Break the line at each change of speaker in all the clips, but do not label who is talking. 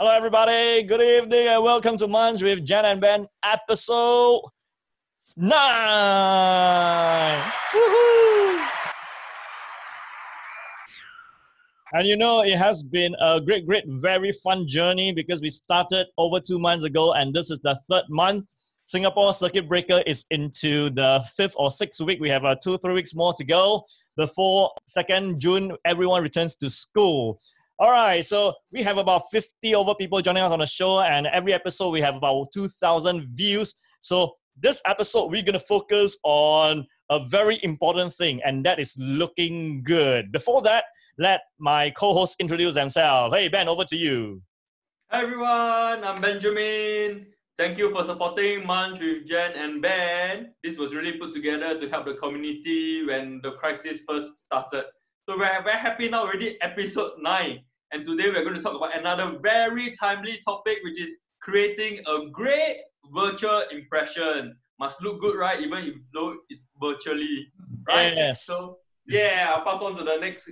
Hello, everybody. Good evening, and welcome to Munch with Jen and Ben, episode nine. Woohoo! And you know, it has been a great, great, very fun journey because we started over two months ago, and this is the third month. Singapore Circuit Breaker is into the fifth or sixth week. We have uh, two, three weeks more to go before 2nd June, everyone returns to school. All right, so we have about 50 over people joining us on the show, and every episode we have about 2,000 views. So this episode, we're going to focus on a very important thing, and that is looking good. Before that, let my co hosts introduce themselves. Hey, Ben, over to you.
Hi, everyone. I'm Benjamin. Thank you for supporting Munch with Jen and Ben. This was really put together to help the community when the crisis first started. So we're very happy now, already episode 9. And today we're going to talk about another very timely topic, which is creating a great virtual impression. Must look good, right? Even if though it's virtually, right?
Yes.
So yeah, I'll pass on to the next.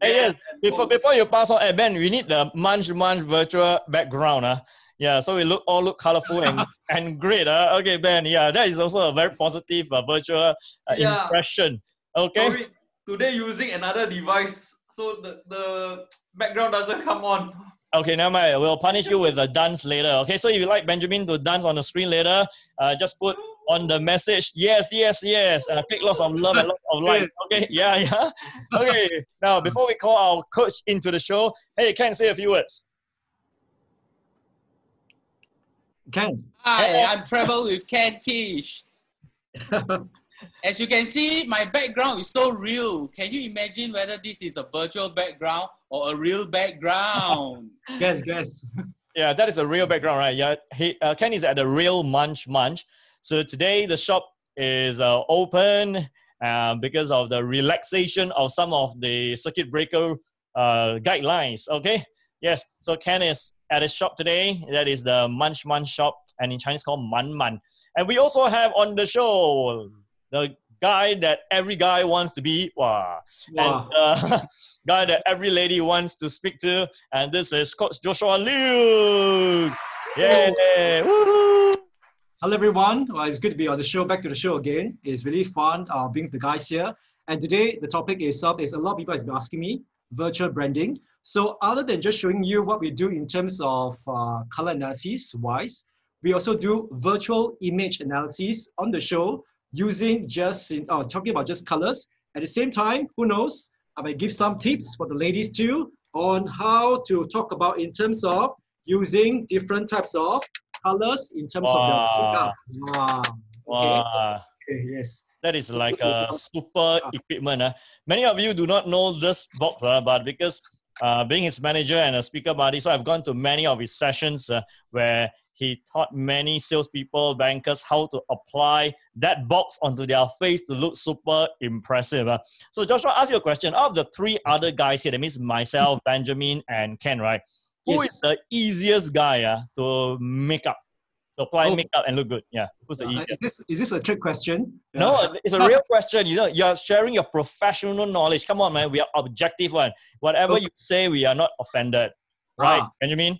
Hey, yes, before, before you pass on, hey, Ben, we need the Munch Munch virtual background. Uh. Yeah, so we look all look colorful and, and great. Uh. Okay, Ben, yeah, that is also a very positive uh, virtual uh,
Yeah.
impression. Okay.
Sorry, today using another device, so the, the background doesn't come on.
Okay, never mind. We'll punish you with a dance later. Okay, so if you like Benjamin to dance on the screen later, uh, just put on the message, yes, yes, yes. and Uh, take lots of love and lots of light. Okay, yeah, yeah. Okay, now before we call our coach into the show, hey, Ken, say a few words.
Ken.
Hi, I'm Trevor with Ken Kish. As you can see, my background is so real. Can you imagine whether this is a virtual background or a real background?
Guess, guess.
Yeah, that is a real background, right? Yeah, he, uh, Ken is at the real Munch Munch. So today the shop is uh, open uh, because of the relaxation of some of the circuit breaker uh, guidelines. Okay, yes. So Ken is at his shop today. That is the Munch Munch shop, and in Chinese called Man Man. And we also have on the show the guy that every guy wants to be. Wow.
Wow.
And uh, guy that every lady wants to speak to. And this is Coach Joshua Liu. Yay! Woohoo!
Hello, everyone. Well, it's good to be on the show. Back to the show again. It's really fun uh, being with the guys here. And today, the topic is itself is a lot of people has been asking me virtual branding. So, other than just showing you what we do in terms of uh, color analysis wise, we also do virtual image analysis on the show using just in, uh, talking about just colors. At the same time, who knows? I might give some tips for the ladies too on how to talk about in terms of using different types of colors in terms
Wow.
of the makeup. Wow. Okay.
Wow.
okay. Yes.
That is like a super equipment. Uh. Many of you do not know this box, uh, but because uh, being his manager and a speaker buddy, so I've gone to many of his sessions uh, where he taught many salespeople, bankers how to apply that box onto their face to look super impressive. uh. So Joshua, ask you a question. Out of the three other guys here, that means myself, Benjamin, and Ken, right? Who is
Yes.
the easiest guy uh, to make up, to apply
Oh.
makeup and look good? Yeah, who's the
Uh,
easiest?
is, this, is this a trick question?
No, it's a real question. You know, you're sharing your professional knowledge. Come on, man. We are objective one. Whatever
Okay.
you say, we are not offended. Right,
Ah.
Benjamin?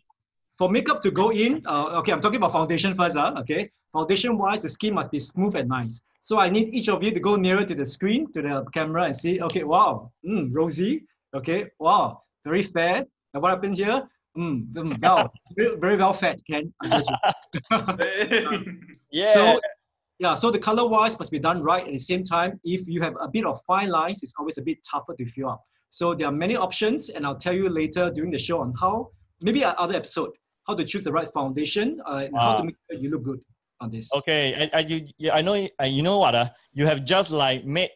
For makeup to go in, uh, okay, I'm talking about foundation first. Uh, okay, foundation wise, the skin must be smooth and nice. So I need each of you to go nearer to the screen, to the camera, and see. Okay, wow, mm, rosy. Okay, wow, very fair. And what happened here? Mm, mm, well, very, very well fed, Ken.
Yeah.
So, yeah, so the color wise must be done right. At the same time, if you have a bit of fine lines, it's always a bit tougher to fill up. So there are many options, and I'll tell you later during the show on how, maybe another episode, how to choose the right foundation uh, and how to make sure you look good on this.
okay, I, I, you, yeah, I know. You know what? Uh, you have just like made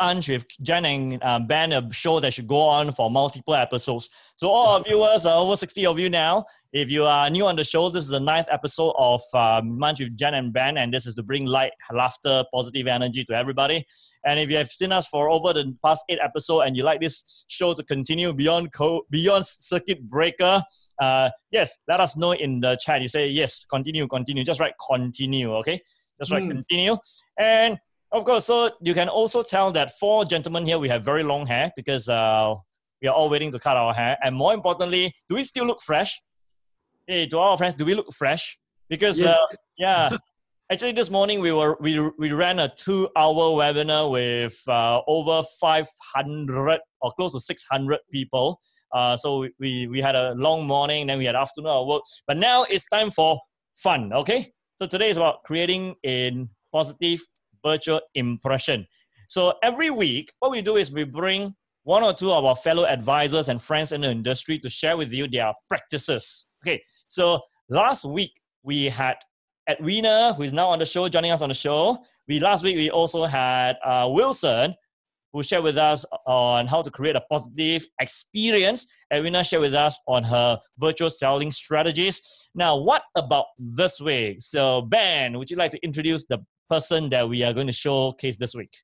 Ange with Jen and um, Ben a show that should go on for multiple episodes. So all our viewers, uh, over 60 of you now, if you are new on the show, this is the ninth episode of um, Munch with Jen and Ben, and this is to bring light, laughter, positive energy to everybody. And if you have seen us for over the past eight episodes and you like this show to continue beyond co- beyond circuit breaker, uh, yes, let us know in the chat. You say yes, continue, continue. Just write continue, okay? Just write
Hmm.
continue. And of course, so you can also tell that four gentlemen here we have very long hair because uh, we are all waiting to cut our hair. And more importantly, do we still look fresh? Hey, to our friends, do we look fresh? Because
Yes.
uh, yeah, actually this morning we were we we ran a two-hour webinar with uh, over 500 or close to 600 people. Uh, so we- we had a long morning, then we had afternoon of work. But now it's time for fun. Okay, so today is about creating a positive virtual impression. So every week, what we do is we bring one or two of our fellow advisors and friends in the industry to share with you their practices. Okay, so last week we had Edwina, who is now on the show, joining us on the show. We last week we also had uh, Wilson, who shared with us on how to create a positive experience. Edwina shared with us on her virtual selling strategies. Now, what about this week? So, Ben, would you like to introduce the person that we are going to showcase this week?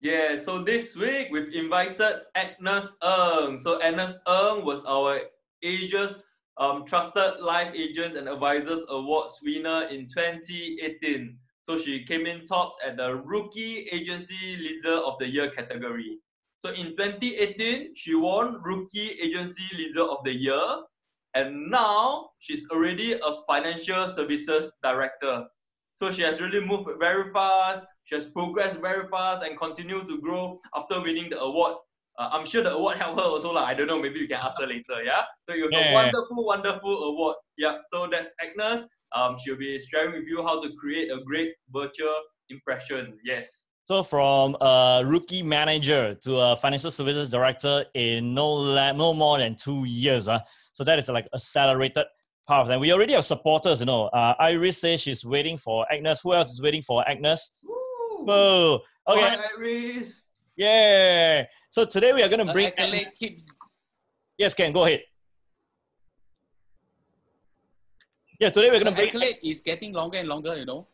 Yeah, so this week we've invited Agnes Ng. So Agnes Ng was our Asia's um, Trusted Life Agents and Advisors Awards winner in 2018. So she came in tops at the Rookie Agency Leader of the Year category. So in 2018, she won Rookie Agency Leader of the Year, and now she's already a Financial Services Director. So she has really moved very fast. She has progressed very fast and continued to grow after winning the award. Uh, I'm sure the award helped her also. Like, I don't know, maybe you can ask her later. Yeah. So it was
Yeah.
a wonderful, wonderful award. Yeah. So that's Agnes. Um, she'll be sharing with you how to create a great virtual impression. Yes.
So from a rookie manager to a financial services director in no la- no more than two years. Uh. So that is like accelerated path. And we already have supporters, you know. Uh, Iris says she's waiting for Agnes. Who else is waiting for Agnes?
Woo!
Whoa. Okay.
Hi, Iris.
Yeah. So today we are going to
Uh,
bring.
accolade keeps
Yes, Ken, go ahead. Yes, today we're going to bring.
accolade is getting longer and longer, you know.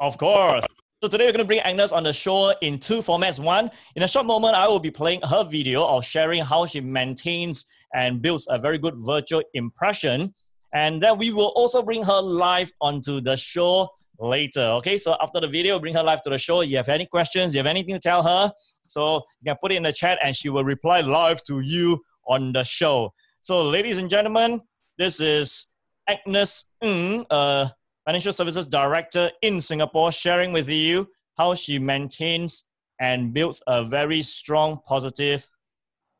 Of course. So today we're going to bring Agnes on the show in two formats. One, in a short moment, I will be playing her video of sharing how she maintains and builds a very good virtual impression. And then we will also bring her live onto the show later. Okay, so after the video, bring her live to the show. You have any questions, you have anything to tell her, so you can put it in the chat and she will reply live to you on the show. So, ladies and gentlemen, this is Agnes Ng, a financial services director in Singapore, sharing with you how she maintains and builds a very strong positive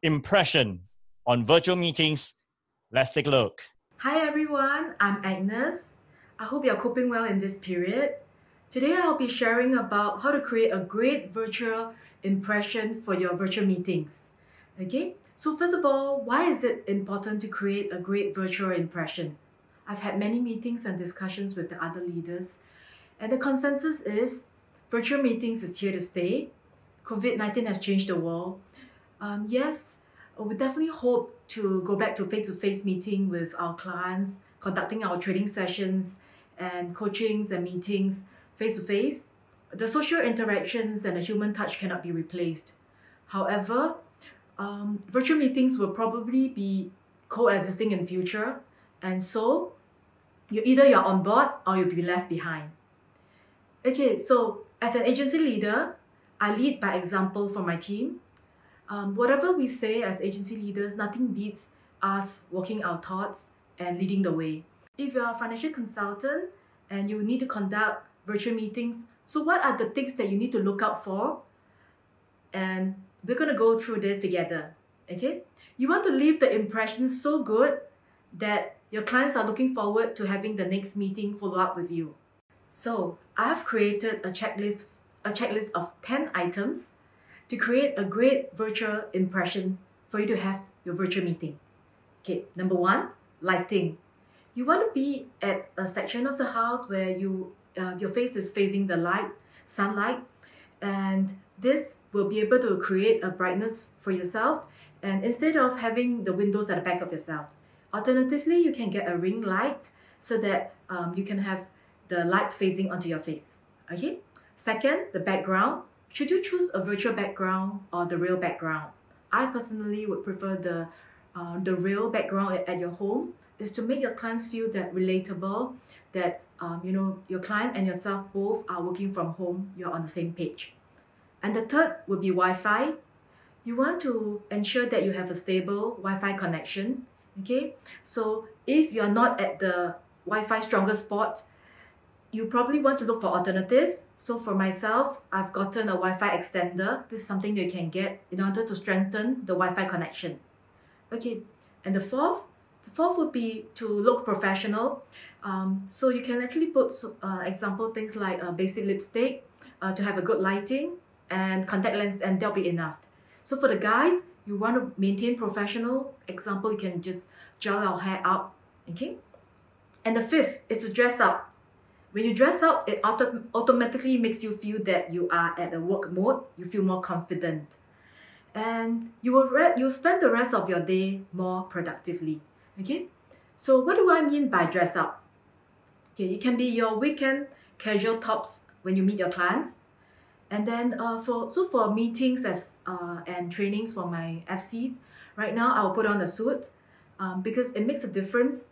impression on virtual meetings. Let's take a look.
Hi everyone, I'm Agnes. I hope you're coping well in this period. Today I'll be sharing about how to create a great virtual impression for your virtual meetings. Okay, so first of all, why is it important to create a great virtual impression? I've had many meetings and discussions with the other leaders, and the consensus is virtual meetings is here to stay. COVID 19 has changed the world. Um, yes, we definitely hope to go back to face-to-face meeting with our clients, conducting our training sessions and coachings and meetings face-to-face. The social interactions and the human touch cannot be replaced. However, um, virtual meetings will probably be coexisting in future, and so you either you're on board or you'll be left behind. Okay, so as an agency leader, I lead by example for my team um, whatever we say as agency leaders, nothing beats us walking our thoughts and leading the way. If you're a financial consultant and you need to conduct virtual meetings, so what are the things that you need to look out for? And we're going to go through this together. Okay? You want to leave the impression so good that your clients are looking forward to having the next meeting follow up with you. So, I've created a checklist a checklist of 10 items to create a great virtual impression for you to have your virtual meeting. Okay, number one, lighting. You want to be at a section of the house where you uh, your face is facing the light, sunlight, and this will be able to create a brightness for yourself. And instead of having the windows at the back of yourself, alternatively, you can get a ring light so that um, you can have the light facing onto your face. Okay. Second, the background. Should you choose a virtual background or the real background? I personally would prefer the uh, the real background at, at your home is to make your clients feel that relatable, that um, you know your client and yourself both are working from home, you're on the same page. And the third would be Wi-Fi. You want to ensure that you have a stable Wi-Fi connection Okay, so if you're not at the Wi-Fi strongest spot, you probably want to look for alternatives. So for myself, I've gotten a Wi-Fi extender. This is something you can get in order to strengthen the Wi-Fi connection. Okay, and the fourth, the fourth would be to look professional. Um, so you can actually put, uh, example, things like a basic lipstick uh, to have a good lighting and contact lens and that'll be enough. So for the guys, you want to maintain professional, example, you can just gel our hair up, okay? And the fifth is to dress up. When you dress up, it auto- automatically makes you feel that you are at a work mode, you feel more confident. And you will re- you spend the rest of your day more productively. Okay? So what do I mean by dress up? Okay, it can be your weekend casual tops when you meet your clients. And then uh, for so for meetings as uh, and trainings for my FCs, right now I'll put on a suit um, because it makes a difference.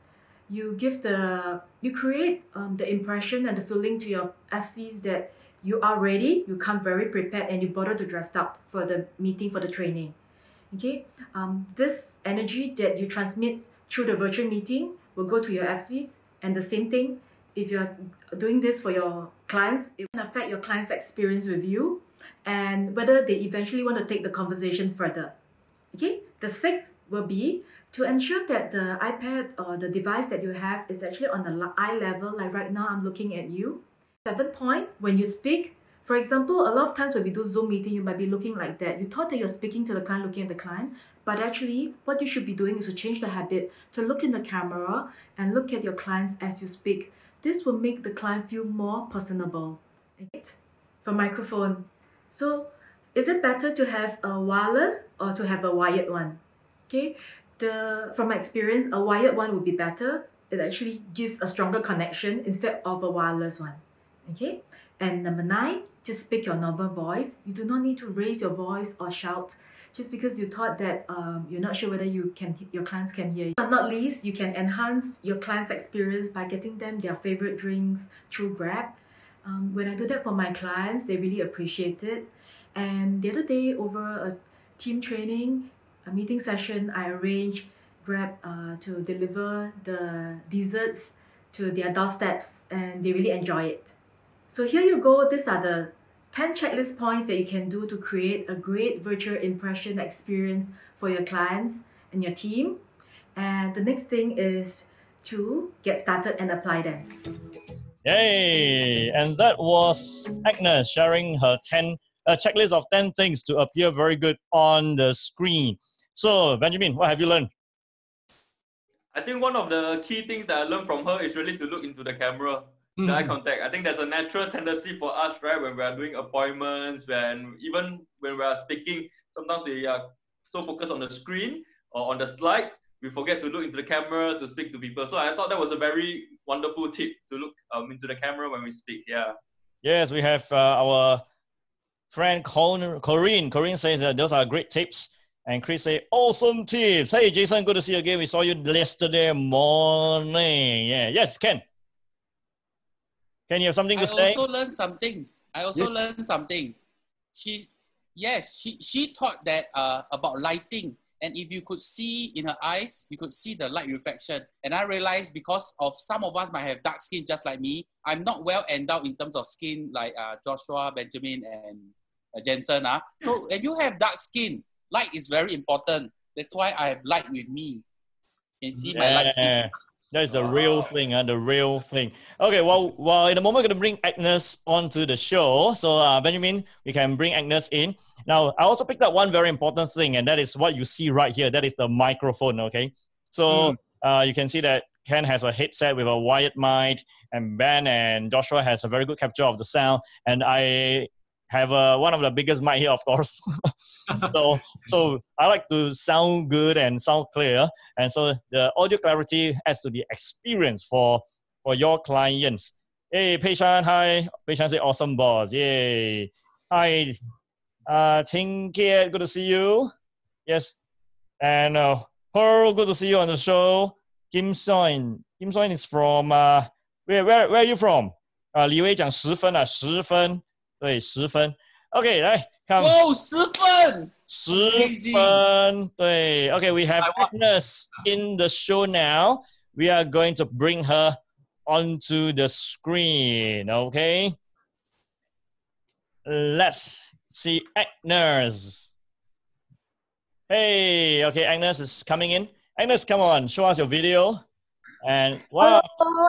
You give the you create um, the impression and the feeling to your FCs that you are ready, you come very prepared, and you bother to dress up for the meeting for the training. Okay, um, this energy that you transmit through the virtual meeting will go to your FCs, and the same thing if you're doing this for your clients, it can affect your client's experience with you and whether they eventually want to take the conversation further. Okay, the sixth will be to ensure that the iPad or the device that you have is actually on the eye level, like right now I'm looking at you. Seventh point, when you speak, for example, a lot of times when we do Zoom meeting, you might be looking like that. You thought that you're speaking to the client, looking at the client, but actually what you should be doing is to change the habit to look in the camera and look at your clients as you speak this will make the client feel more personable. Right? For microphone. So is it better to have a wireless or to have a wired one? Okay, the from my experience, a wired one would be better. It actually gives a stronger connection instead of a wireless one. Okay, and number nine, just speak your normal voice. You do not need to raise your voice or shout just because you thought that um, you're not sure whether you can your clients can hear you. But not least, you can enhance your clients' experience by getting them their favorite drinks through Grab. Um, when I do that for my clients, they really appreciate it. And the other day, over a team training, a meeting session, I arranged Grab uh, to deliver the desserts to their doorsteps, and they really enjoy it. So here you go. These are the 10 checklist points that you can do to create a great virtual impression experience for your clients and your team. And the next thing is to get started and apply them.
Yay! And that was Agnes sharing her 10 a checklist of 10 things to appear very good on the screen. So, Benjamin, what have you learned?
I think one of the key things that I learned from her is really to look into the camera mm. the eye contact. I think there's a natural tendency for us, right, when we are doing appointments, when even when we are speaking, sometimes we are so focused on the screen or on the slides, we forget to look into the camera to speak to people. So I thought that was a very wonderful tip to look um, into the camera when we speak. Yeah.
Yes, we have uh, our friend Corinne. Corinne says that those are great tips. And Chris say, awesome tips. Hey, Jason, good to see you again. We saw you yesterday morning. Yeah, yes, Ken. Can you have something to
I
say?
I also learned something. I also learned something. She, yes, she, she taught that uh, about lighting. And if you could see in her eyes, you could see the light reflection. And I realized because of some of us might have dark skin just like me, I'm not well endowed in terms of skin like uh, Joshua, Benjamin, and uh, Jensen. Uh. So when you have dark skin, light is very important. That's why I have light with me. You can see yeah. my light skin.
That's the real thing, uh, the real thing. Okay, well, well, in a moment, we're going to bring Agnes onto the show. So, uh, Benjamin, we can bring Agnes in. Now, I also picked up one very important thing, and that is what you see right here. That is the microphone, okay? So, mm. uh, you can see that Ken has a headset with a wired mic, and Ben and Joshua has a very good capture of the sound. And I have a, one of the biggest mic here, of course. so, so I like to sound good and sound clear, and so the audio clarity adds to the experience for for your clients. Hey, Pei Shan, hi. Pei Shan say awesome boss. Yay. Hi, uh, Ting Kiet, good to see you. Yes, and uh, Pearl, good to see you on the show. Kim Soin, Kim Soin is from uh, where where where are you from? Uh, 李威讲十分啊，十分。 对，十分。 OK，来看
哇，十分！
十分，对，OK。We have Agnes in the show now. We are going to bring her onto the screen. Okay. Let's see Agnes. Hey, okay, Agnes is coming in. Agnes, come on, show us your video. And wow.
Hello,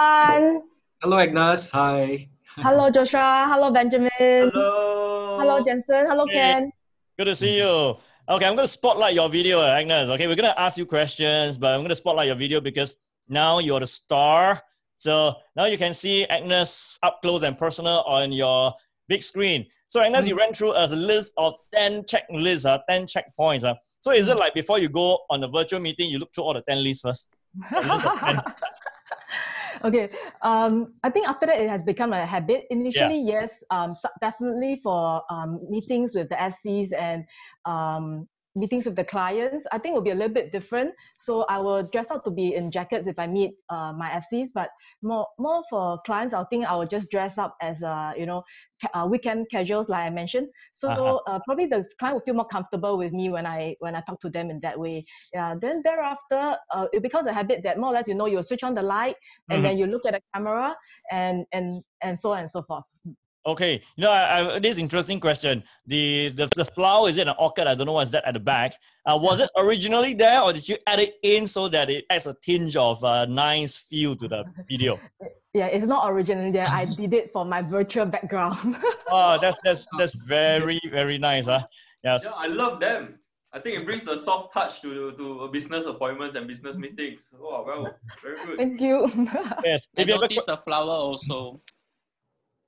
everyone.
Hello, Agnes. Hi.
Hello, Joshua. Hello, Benjamin.
Hello.
Hello, Jensen. Hello,
Hey.
Ken.
Good to see you. Okay, I'm going to spotlight your video, Agnes. Okay, we're going to ask you questions, but I'm going to spotlight your video because now you're the star. So now you can see Agnes up close and personal on your big screen. So Agnes, you ran through a list of 10 checklists, uh, 10 checkpoints. Uh. So is it like before you go on a virtual meeting, you look through all the 10 lists first? List of 10.
okay. Um, I think after that it has become a habit. Initially, yes, um, so- definitely for um, meetings with the FCs and um, meetings with the clients, I think will be a little bit different. So I will dress up to be in jackets if I meet uh, my FCs, but more more for clients, I think I will just dress up as a you know ca- uh, weekend casuals, like I mentioned. So
Uh-huh.
uh, probably the client will feel more comfortable with me when I when I talk to them in that way. Yeah. Then thereafter, uh, it becomes a habit that more or less you know you switch on the light and
Mhm.
then you look at the camera and and and so on and so forth.
Okay, you know, I, I, this interesting question. The, the the flower is it an orchid? I don't know what's that at the back. Uh, was it originally there, or did you add it in so that it adds a tinge of uh, nice feel to the video?
Yeah, it's not originally there. I did it for my virtual background.
Oh, that's that's that's very very nice, huh? Yes.
Yeah, I love them. I think it brings a soft touch to to business appointments and business meetings. Oh, well, very good.
Thank you.
Yes.
I
If you have a,
noticed
que-
the flower also.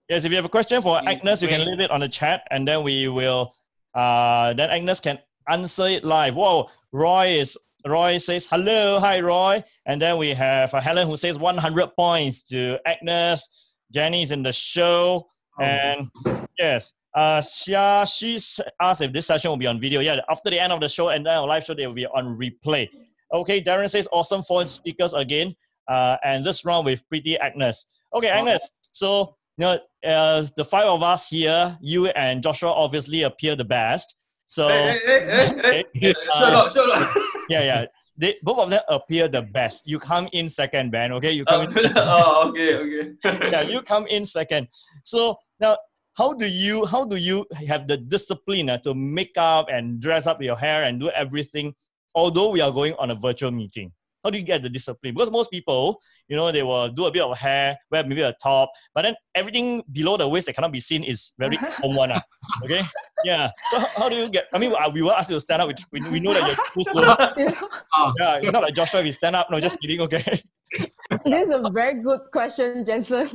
Yes, if you have a question for Agnes, you can leave it on the chat, and then we will. Uh, then Agnes can answer it live. Whoa, Roy is Roy says hello, hi Roy, and then we have uh, Helen who says 100 points to Agnes. Jenny's in the show, and yes, uh, Xia she asked if this session will be on video. Yeah, after the end of the show and then our live show, they will be on replay. Okay, Darren says awesome phone speakers again, uh, and this round with Pretty Agnes. Okay, Agnes. So you know, uh, the five of us here, you and Joshua obviously appear the best. So
Hey, hey, hey,
uh,
up,
yeah, yeah. They, both of them appear the best. You come in second, Ben. Okay, you come
Oh,
in
oh, okay, okay.
yeah, you come in second. So now, how do you how do you have the discipline uh, to make up and dress up your hair and do everything, although we are going on a virtual meeting? How do you get the discipline? Because most people, you know, they will do a bit of hair, wear maybe a top, but then everything below the waist that cannot be seen is very home one. ah. Okay, yeah. So how, how do you get? I mean, uh, we will ask you to stand up. We, we know that you're too slow. Yeah, you're not like Joshua. We stand up. No, just kidding. Okay.
this is a very good question, Jensen.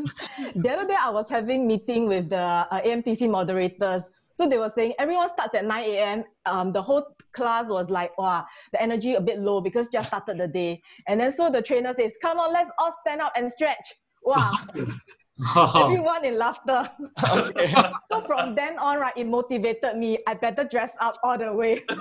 the other day I was having meeting with the uh, AMTC moderators. So they were saying everyone starts at 9 a.m. Um, the whole class was like, wow, the energy a bit low because just started the day. And then so the trainer says, come on, let's all stand up and stretch. Wow, everyone in laughter.
okay.
So from then on, right, it motivated me. I better dress up all the way.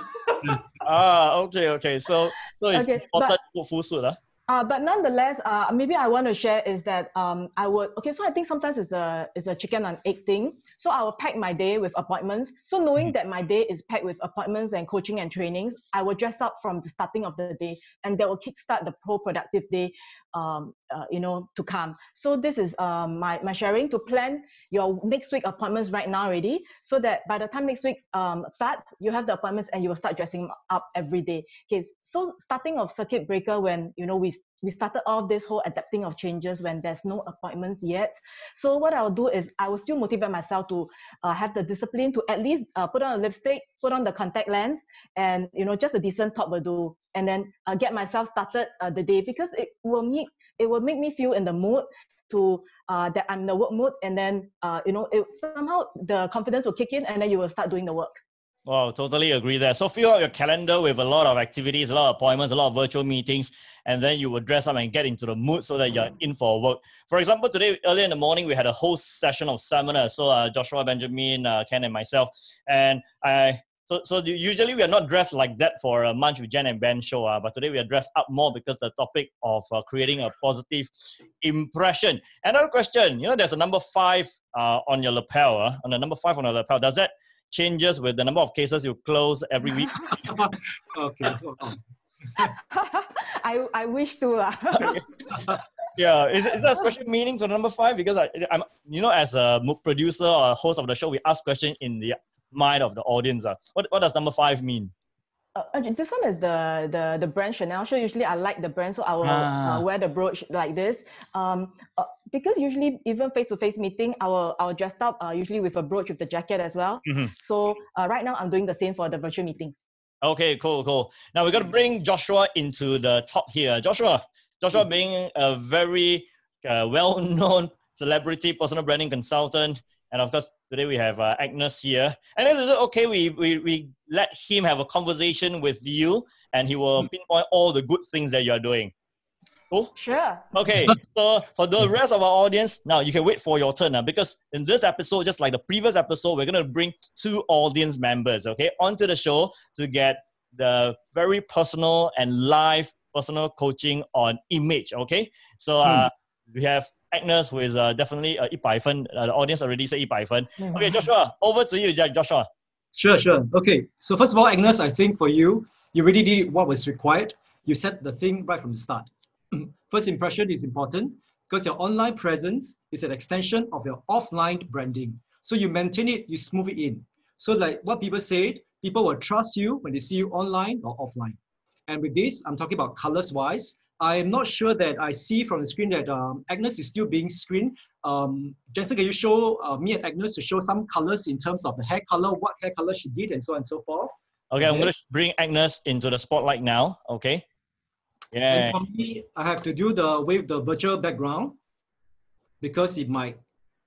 Ah, okay, okay. So so it's
Okay,
important to put full suit, ah.
Uh, but nonetheless, uh, maybe I want to share is that um, I would okay. So I think sometimes it's a it's a chicken and egg thing. So I will pack my day with appointments. So knowing that my day is packed with appointments and coaching and trainings, I will dress up from the starting of the day, and that will kickstart the pro productive day, um, uh, you know, to come. So this is um, my my sharing to plan your next week appointments right now already, so that by the time next week um, starts, you have the appointments and you will start dressing up every day. Okay, so starting of circuit breaker when you know we we started off this whole adapting of changes when there's no appointments yet. So what I'll do is I will still motivate myself to uh, have the discipline to at least uh, put on a lipstick, put on the contact lens, and you know just a decent top will do, and then uh, get myself started uh, the day because it will make it will make me feel in the mood to uh, that I'm in the work mood, and then uh, you know it, somehow the confidence will kick in, and then you will start doing the work.
Wow, totally agree there. So fill out your calendar with a lot of activities, a lot of appointments, a lot of virtual meetings, and then you will dress up and get into the mood so that you're in for work. For example, today earlier in the morning we had a whole session of seminars. So uh, Joshua, Benjamin, uh, Ken, and myself, and I So, so usually we are not dressed like that for a Munch with Jen and Ben show, uh, but today we are dressed up more because the topic of uh, creating a positive impression. Another question, you know, there's a number five uh, on your lapel, uh, on the number five on your lapel. Does that changes with the number of cases you close every week?
okay.
I, I wish to. lah.
yeah, is, is there a special meaning to number five? Because I, I'm, you know, as a mo- producer or host of the show, we ask question in the mind of the audience. Uh. What, what does number five mean?
Uh, uh, this one is the, the the brand Chanel. So usually I like the brand, so I will
Ah.
uh, wear the brooch like this. Um, uh, because usually even face to face meeting, I will I will dress up uh, usually with a brooch with the jacket as well.
Mhm.
So uh, right now I'm doing the same for the virtual meetings.
Okay, cool, cool. Now we're gonna bring Joshua into the top here. Joshua, Joshua being a very uh, well-known celebrity personal branding consultant, and of course today we have uh, Agnes here. And is it okay? We, we we let him have a conversation with you, and he will pinpoint all the good things that you are doing. Cool.
Sure.
Okay, so for the rest of our audience, now you can wait for your turn now because in this episode, just like the previous episode, we're gonna bring two audience members, okay, onto the show to get the very personal and live personal coaching on image, okay? So uh, we have Agnes, who is uh, definitely uh, 100分. Uh, the audience already said 100分. Okay, Joshua, over to you, Jack. Joshua.
Sure, sure. Okay. So first of all, Agnes, I think for you, you really did what was required. You set the thing right from the start. First impression is important because your online presence is an extension of your offline branding. So you maintain it, you smooth it in. So like what people said, people will trust you when they see you online or offline. And with this, I'm talking about colors wise. I am not sure that I see from the screen that um, Agnes is still being screened. Um, Jensen, can you show uh, me and Agnes to show some colors in terms of the hair color, what hair color she did, and so on and so forth?
Okay, I'm gonna bring Agnes into the spotlight now. Okay. Yeah.
And for me, I have to do the with the virtual background because it might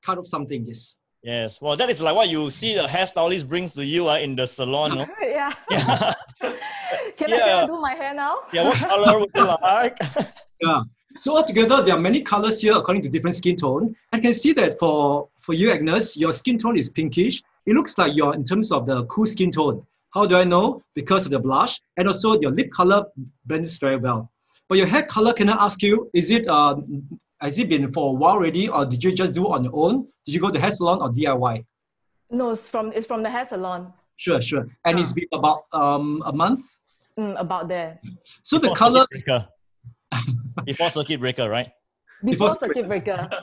cut off something. Yes.
Yes. Well, that is like what you see the hairstylist brings to you uh, in the salon. No?
yeah.
Yeah.
Can, I, can I do my hair now?
yeah. What color would you like?
Yeah. So altogether, there are many colors here according to different skin tone. I can see that for for you, Agnes, your skin tone is pinkish. It looks like you're in terms of the cool skin tone. How do I know? Because of the blush and also your lip color blends very well. But your hair color, can I ask you? Is it uh, has it been for a while already, or did you just do it on your own? Did you go to the hair salon or DIY?
No, it's from it's from the hair salon.
Sure, sure. And it's been about um, a month.
Mm, about there.
So the
Before
colors,
circuit breaker. Before circuit breaker, right?
Before
Before-
circuit breaker.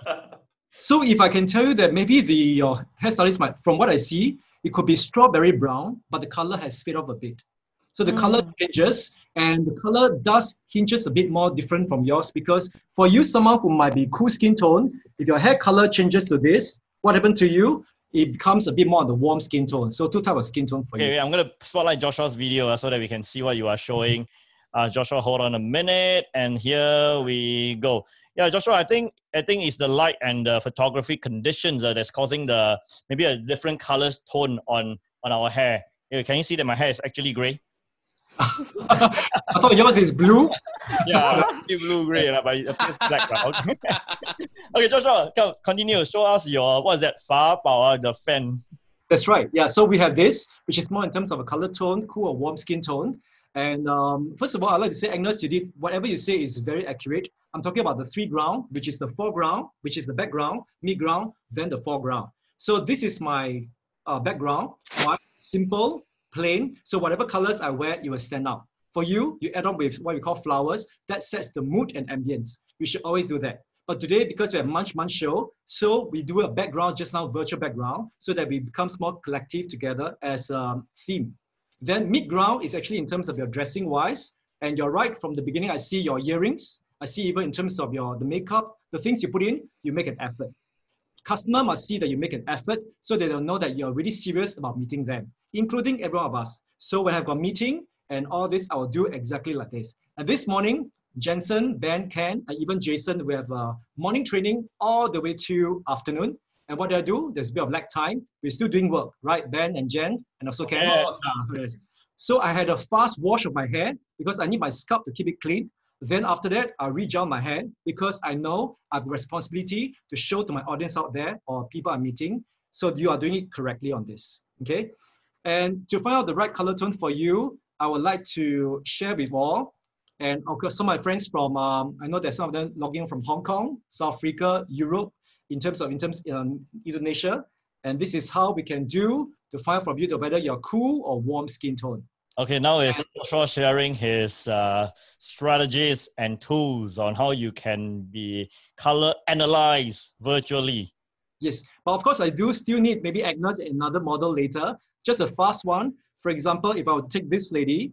So if I can tell you that maybe the your hairstylist might, from what I see, it could be strawberry brown, but the color has faded off a bit. So the color
Mm.
changes, and the color does hinges a bit more different from yours because for you, someone who might be cool skin tone, if your hair color changes to this, what happened to you? It becomes a bit more on the warm skin tone. So two types of skin tone for
Okay,
you.
wait, I'm gonna spotlight Joshua's video uh, so that we can see what you are showing. Uh, Joshua, hold on a minute, and here we go. Yeah, Joshua, I think I think it's the light and the photography conditions uh, that's causing the maybe a different colors tone on on our hair. Yeah, can you see that my hair is actually gray?
I thought yours is blue.
Yeah, blue gray, but it appears black. Okay. okay, Joshua, come, continue. Show us your what is that? Fa Bao, uh, the fan.
That's right. Yeah. So we have this, which is more in terms of a color tone, cool or warm skin tone. And um, first of all, I'd like to say, Agnes, you did whatever you say is very accurate. I'm talking about the three ground, which is the foreground, which is the background, mid ground, then the foreground. So this is my uh, background. Simple, plain. So whatever colors I wear, it will stand out. For you, you add on with what we call flowers. That sets the mood and ambience. You should always do that. But today, because we have Munch Munch show, so we do a background just now, virtual background, so that we become more collective together as a theme. Then mid ground is actually in terms of your dressing wise, and you're right from the beginning. I see your earrings. I see even in terms of your the makeup, the things you put in, you make an effort. Customer must see that you make an effort, so they will know that you're really serious about meeting them, including every one of us. So when I've got meeting and all this, I will do exactly like this. And this morning, Jensen, Ben, Ken, and even Jason, we have a morning training all the way to afternoon. And what do I do? There's a bit of lag time. We're still doing work, right? Ben and Jen, and also Ken.
Yes.
Ah, yes. So I had a fast wash of my hair because I need my scalp to keep it clean. Then after that, I regel my hand because I know I have responsibility to show to my audience out there or people I'm meeting. So you are doing it correctly on this. Okay. And to find out the right color tone for you, I would like to share with all. And of course, some of my friends from, um, I know that some of them logging from Hong Kong, South Africa, Europe, in terms of in terms um, Indonesia. And this is how we can do to find from you the whether you're cool or warm skin tone.
Okay, now is Joshua sharing his uh, strategies and tools on how you can be color analyzed virtually.
Yes, but of course I do still need maybe Agnes another model later. Just a fast one. For example, if I would take this lady,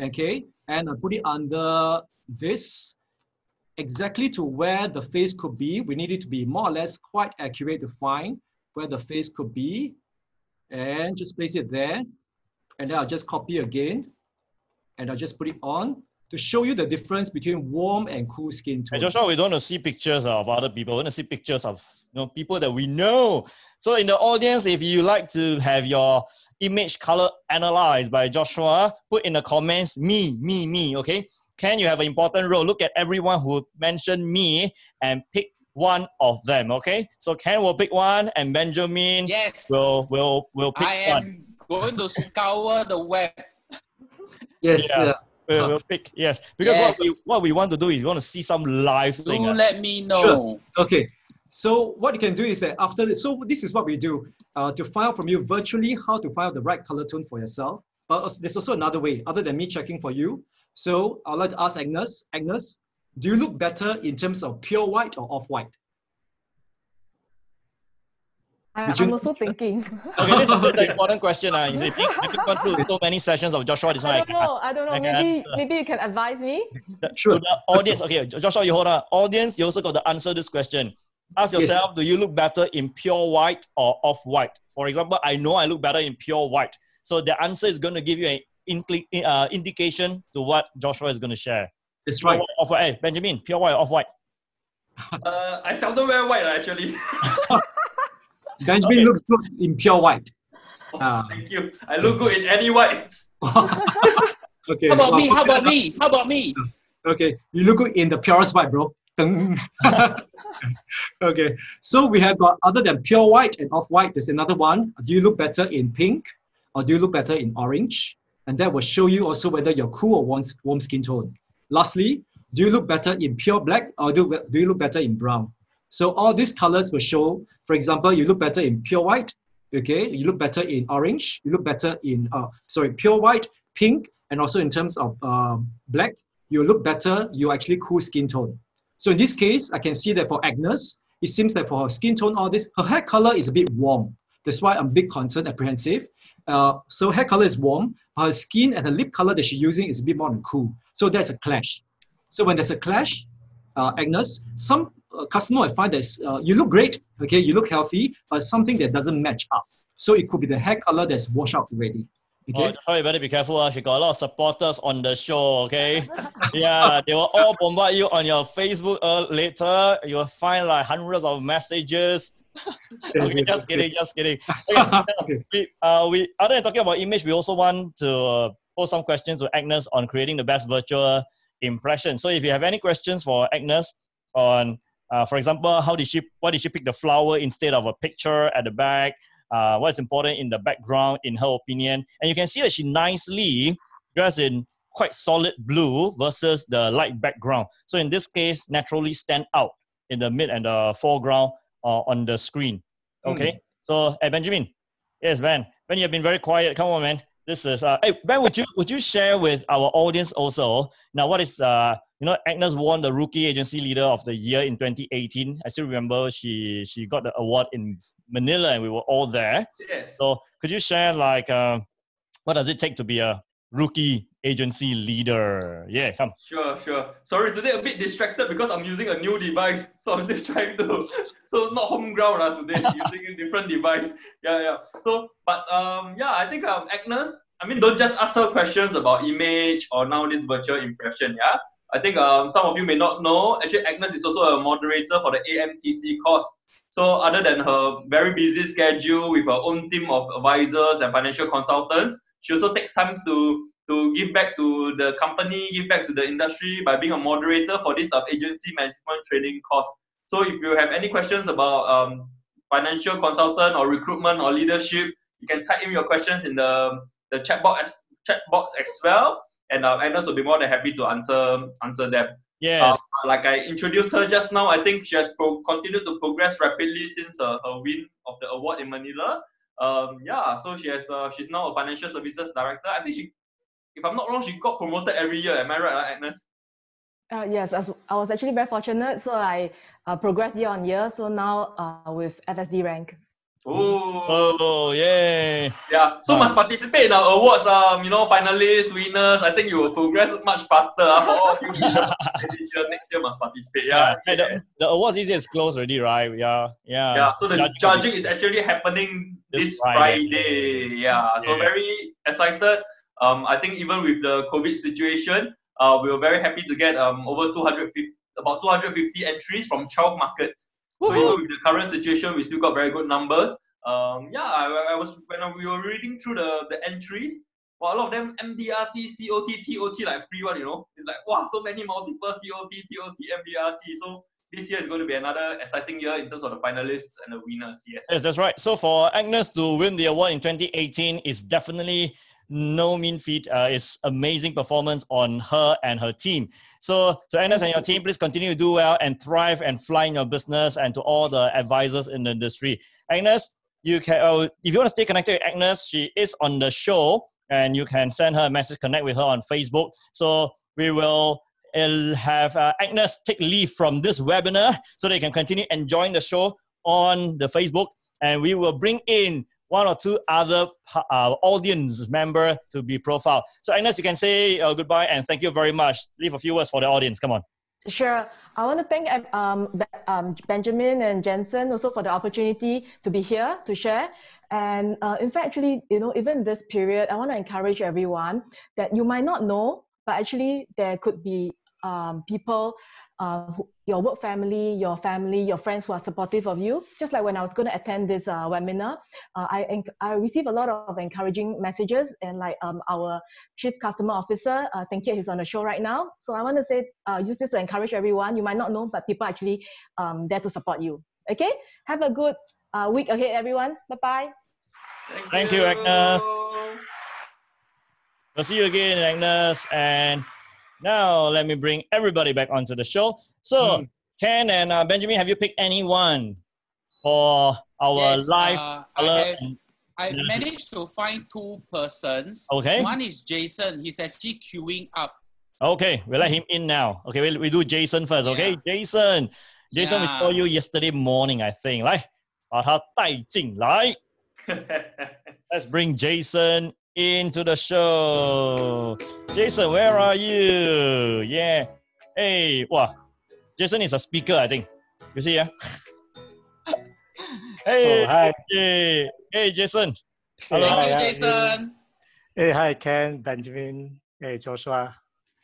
okay, and I put it under this, exactly to where the face could be, we need it to be more or less quite accurate to find where the face could be. And just place it there. And then I'll just copy again. And I'll just put it on to show you the difference between warm and cool skin tone.
And Joshua, we don't want to see pictures of other people. We want to see pictures of you know people that we know. So in the audience, if you like to have your image color analyzed by Joshua, put in the comments me, me, me. Okay. Ken, you have an important role. Look at everyone who mentioned me and pick one of them. Okay. So Ken will pick one, and Benjamin
Yes.
will will will pick
I am
one.
Going to scour the web.
Yes,
Yeah.
yeah.
We'll, we'll pick yes because
Yes.
what we what we want to do is we want to see some live
Do
thing. ah.
let me know. Sure.
Okay. So what you can do is that after this, so this is what we do uh, to find out from you virtually how to find out the right color tone for yourself. But there's also another way other than me checking for you. So I'd like to ask Agnes, Agnes, do you look better in terms of pure white or off white?
I,
Would you-
I'm also thinking.
Okay, this is this is an important question. Uh, you see, being- having gone through so many sessions of Joshua, this one
I
I
don't
can't.
know. I don't know.
I can
Maybe
answer.
maybe you can advise me.
Sure.
To the audience, okay, Joshua, you hold on. Audience, you also got to answer this question. Ask
Yes.
yourself, do you look better in pure white or off white? For example, I know I look better in pure white. So the answer is going to give you an incli- uh, indication to what Joshua is going to share.
That's
Pure
right.
white, off white. Hey, Benjamin, pure white or off white?
Uh, I seldom wear white actually.
Benjamin
Okay.
looks good in pure white. Ah.
Thank you. I look good in any white.
okay.
How about
well,
me? How about me? How about me?
Okay, you look good in the purest white, bro. Okay, so we have got other than pure white and off white, there's another one. Do you look better in pink or do you look better in orange? And that will show you also whether you're cool or warm, warm skin tone. Lastly, do you look better in pure black or do, do you look better in brown? So all these colors will show, for example, you look better in pure white, okay? You look better in orange, you look better in, uh, sorry, pure white, pink, and also in terms of um, black, you look better, you actually cool skin tone. So in this case, I can see that for Agnes, it seems that for her skin tone, all this, her hair color is a bit warm. That's why I'm a bit concerned, apprehensive. Uh, so hair color is warm, her skin and her lip color that she's using is a bit more than cool. So there's a clash. So when there's a clash, uh, Agnes, some uh, customer might find that uh, you look great, okay, you look healthy, but something that doesn't match up. So it could be the hair color that's washed out already.
Oh,
Okay.
Joshua, you better be careful. Uh. She got a lot of supporters on the show, okay? yeah, they will all bombard you on your Facebook uh, later. You will find like hundreds of messages. okay, just kidding, just kidding. Okay,
okay.
we, uh, we other than talking about image, we also want to uh, pose some questions to Agnes on creating the best virtual impression. So if you have any questions for Agnes on, uh, for example, how did she, why did she pick the flower instead of a picture at the back? Uh, what is important in the background, in her opinion? And you can see that she nicely dressed in quite solid blue versus the light background. So in this case, naturally stand out in the mid and the foreground uh, on the screen. Okay. So, hey, Benjamin. Yes, Ben. Ben, you've been very quiet. Come on, man. This is uh, hey Ben. Would you would you share with our audience also now what is uh you know Agnes won the Rookie Agency Leader of the Year in 2018. I still remember she she got the award in Manila and we were all there.
Yes.
So could you share like uh, what does it take to be a Rookie Agency Leader? Yeah, come.
Sure, sure. Sorry, today a bit distracted because I'm using a new device. So I'm still trying to, so not home ground uh, today, using a different device. Yeah, yeah. So, but um, yeah, I think um, Agnes, I mean, don't just ask her questions about image or now this virtual impression, yeah? I think um, some of you may not know, actually Agnes is also a moderator for the AMTC course. So other than her very busy schedule with her own team of advisors and financial consultants, she also takes time to to give back to the company, give back to the industry by being a moderator for this uh, agency management training course. So if you have any questions about um, financial consultant or recruitment or leadership, You can type in your questions in the the chat box chat box as well, and uh, Agnes will be more than happy to answer answer them.
Yes.
Uh, like I introduced her just now, I think she has pro- continued to progress rapidly since uh, her win of the award in Manila. Um, yeah, so she has uh, she's now a financial services director. I think she, if I'm not wrong, she got promoted every year. Am I right, uh, Agnes?
Uh, yes, I was, I was actually very fortunate. So I uh, progressed year on year. So now uh, with FSD rank.
Oh,
Oh, yay.
yeah. So
Ah.
must participate in our awards. Um, you know, finalists, winners. I think you will progress much faster. Uh, for all you this year, next year must participate. Yeah.
Hey, the, the awards easy is closed already, right? Yeah. Yeah.
Yeah, so the
Judging
judging is actually happening
This
this,
Friday.
Friday. Yeah, so
Yeah.
very excited. Um, I think even with the COVID situation, uh, we were very happy to get um over 250, about 250 entries from 12 markets. So even with the current situation, we still got very good numbers. Um, yeah, I, I was when we were reading through the the entries. Well, a lot of them MDRT, COT, TOT, like free one, you know. It's like wow, so many multiple COT, TOT, MDRT. So this year is going to be another exciting year in terms of the finalists and the winners. Yes.
Yes, that's right. So for Agnes to win the award in 2018 is definitely no mean feat. Uh, it's amazing performance on her and her team. So to Agnes and your team, please continue to do well and thrive and fly in your business. And to all the advisors in the industry, Agnes, you can uh, if you want to stay connected with Agnes, she is on the show, and you can send her a message, connect with her on Facebook. So we will uh, have uh, Agnes take leave from this webinar so they can continue enjoying the show on the Facebook, and we will bring in one or two other uh, audience member to be profiled. So Agnes, you can say uh, goodbye and thank you very much. Leave a few words for the audience. Come on.
Sure. I want to thank um, um, Benjamin and Jensen also for the opportunity to be here to share. And uh, in fact, actually, you know, even this period, I want to encourage everyone that you might not know, but actually there could be um, people, uh, who, your work family, your family, your friends who are supportive of you. Just like when I was going to attend this uh, webinar, uh, I I received a lot of encouraging messages, and like um, our chief customer officer, uh, thank you, he's on the show right now. So I want to say, uh, use this to encourage everyone. You might not know, but people actually um, there to support you. Okay, have a good uh, week ahead, everyone. Bye bye.
Thank you, Agnes. We'll see you again, Agnes. And now let me bring everybody back onto the show. So,
Hmm.
Ken and uh, Benjamin, have you picked anyone for our
Yes,
live
uh,
color?
I have
and-
I've
Yeah.
managed to find two persons.
Okay.
One is Jason. He's actually queuing up.
Okay, we'll let him in now. Okay, we, we do Jason first. Okay,
Yeah.
Jason. Jason, we
Yeah.
saw you yesterday morning, I think. 来，把他带进来。Let's bring Jason into the show. Jason, where are you? Yeah. Hey, wow. Jason is a speaker, I think. You see, yeah? hey,
Oh, hi.
hey, hey, Jason.
Thank
Hi, hi,
Jason.
Hey, hi, Ken, Benjamin, hey, Joshua.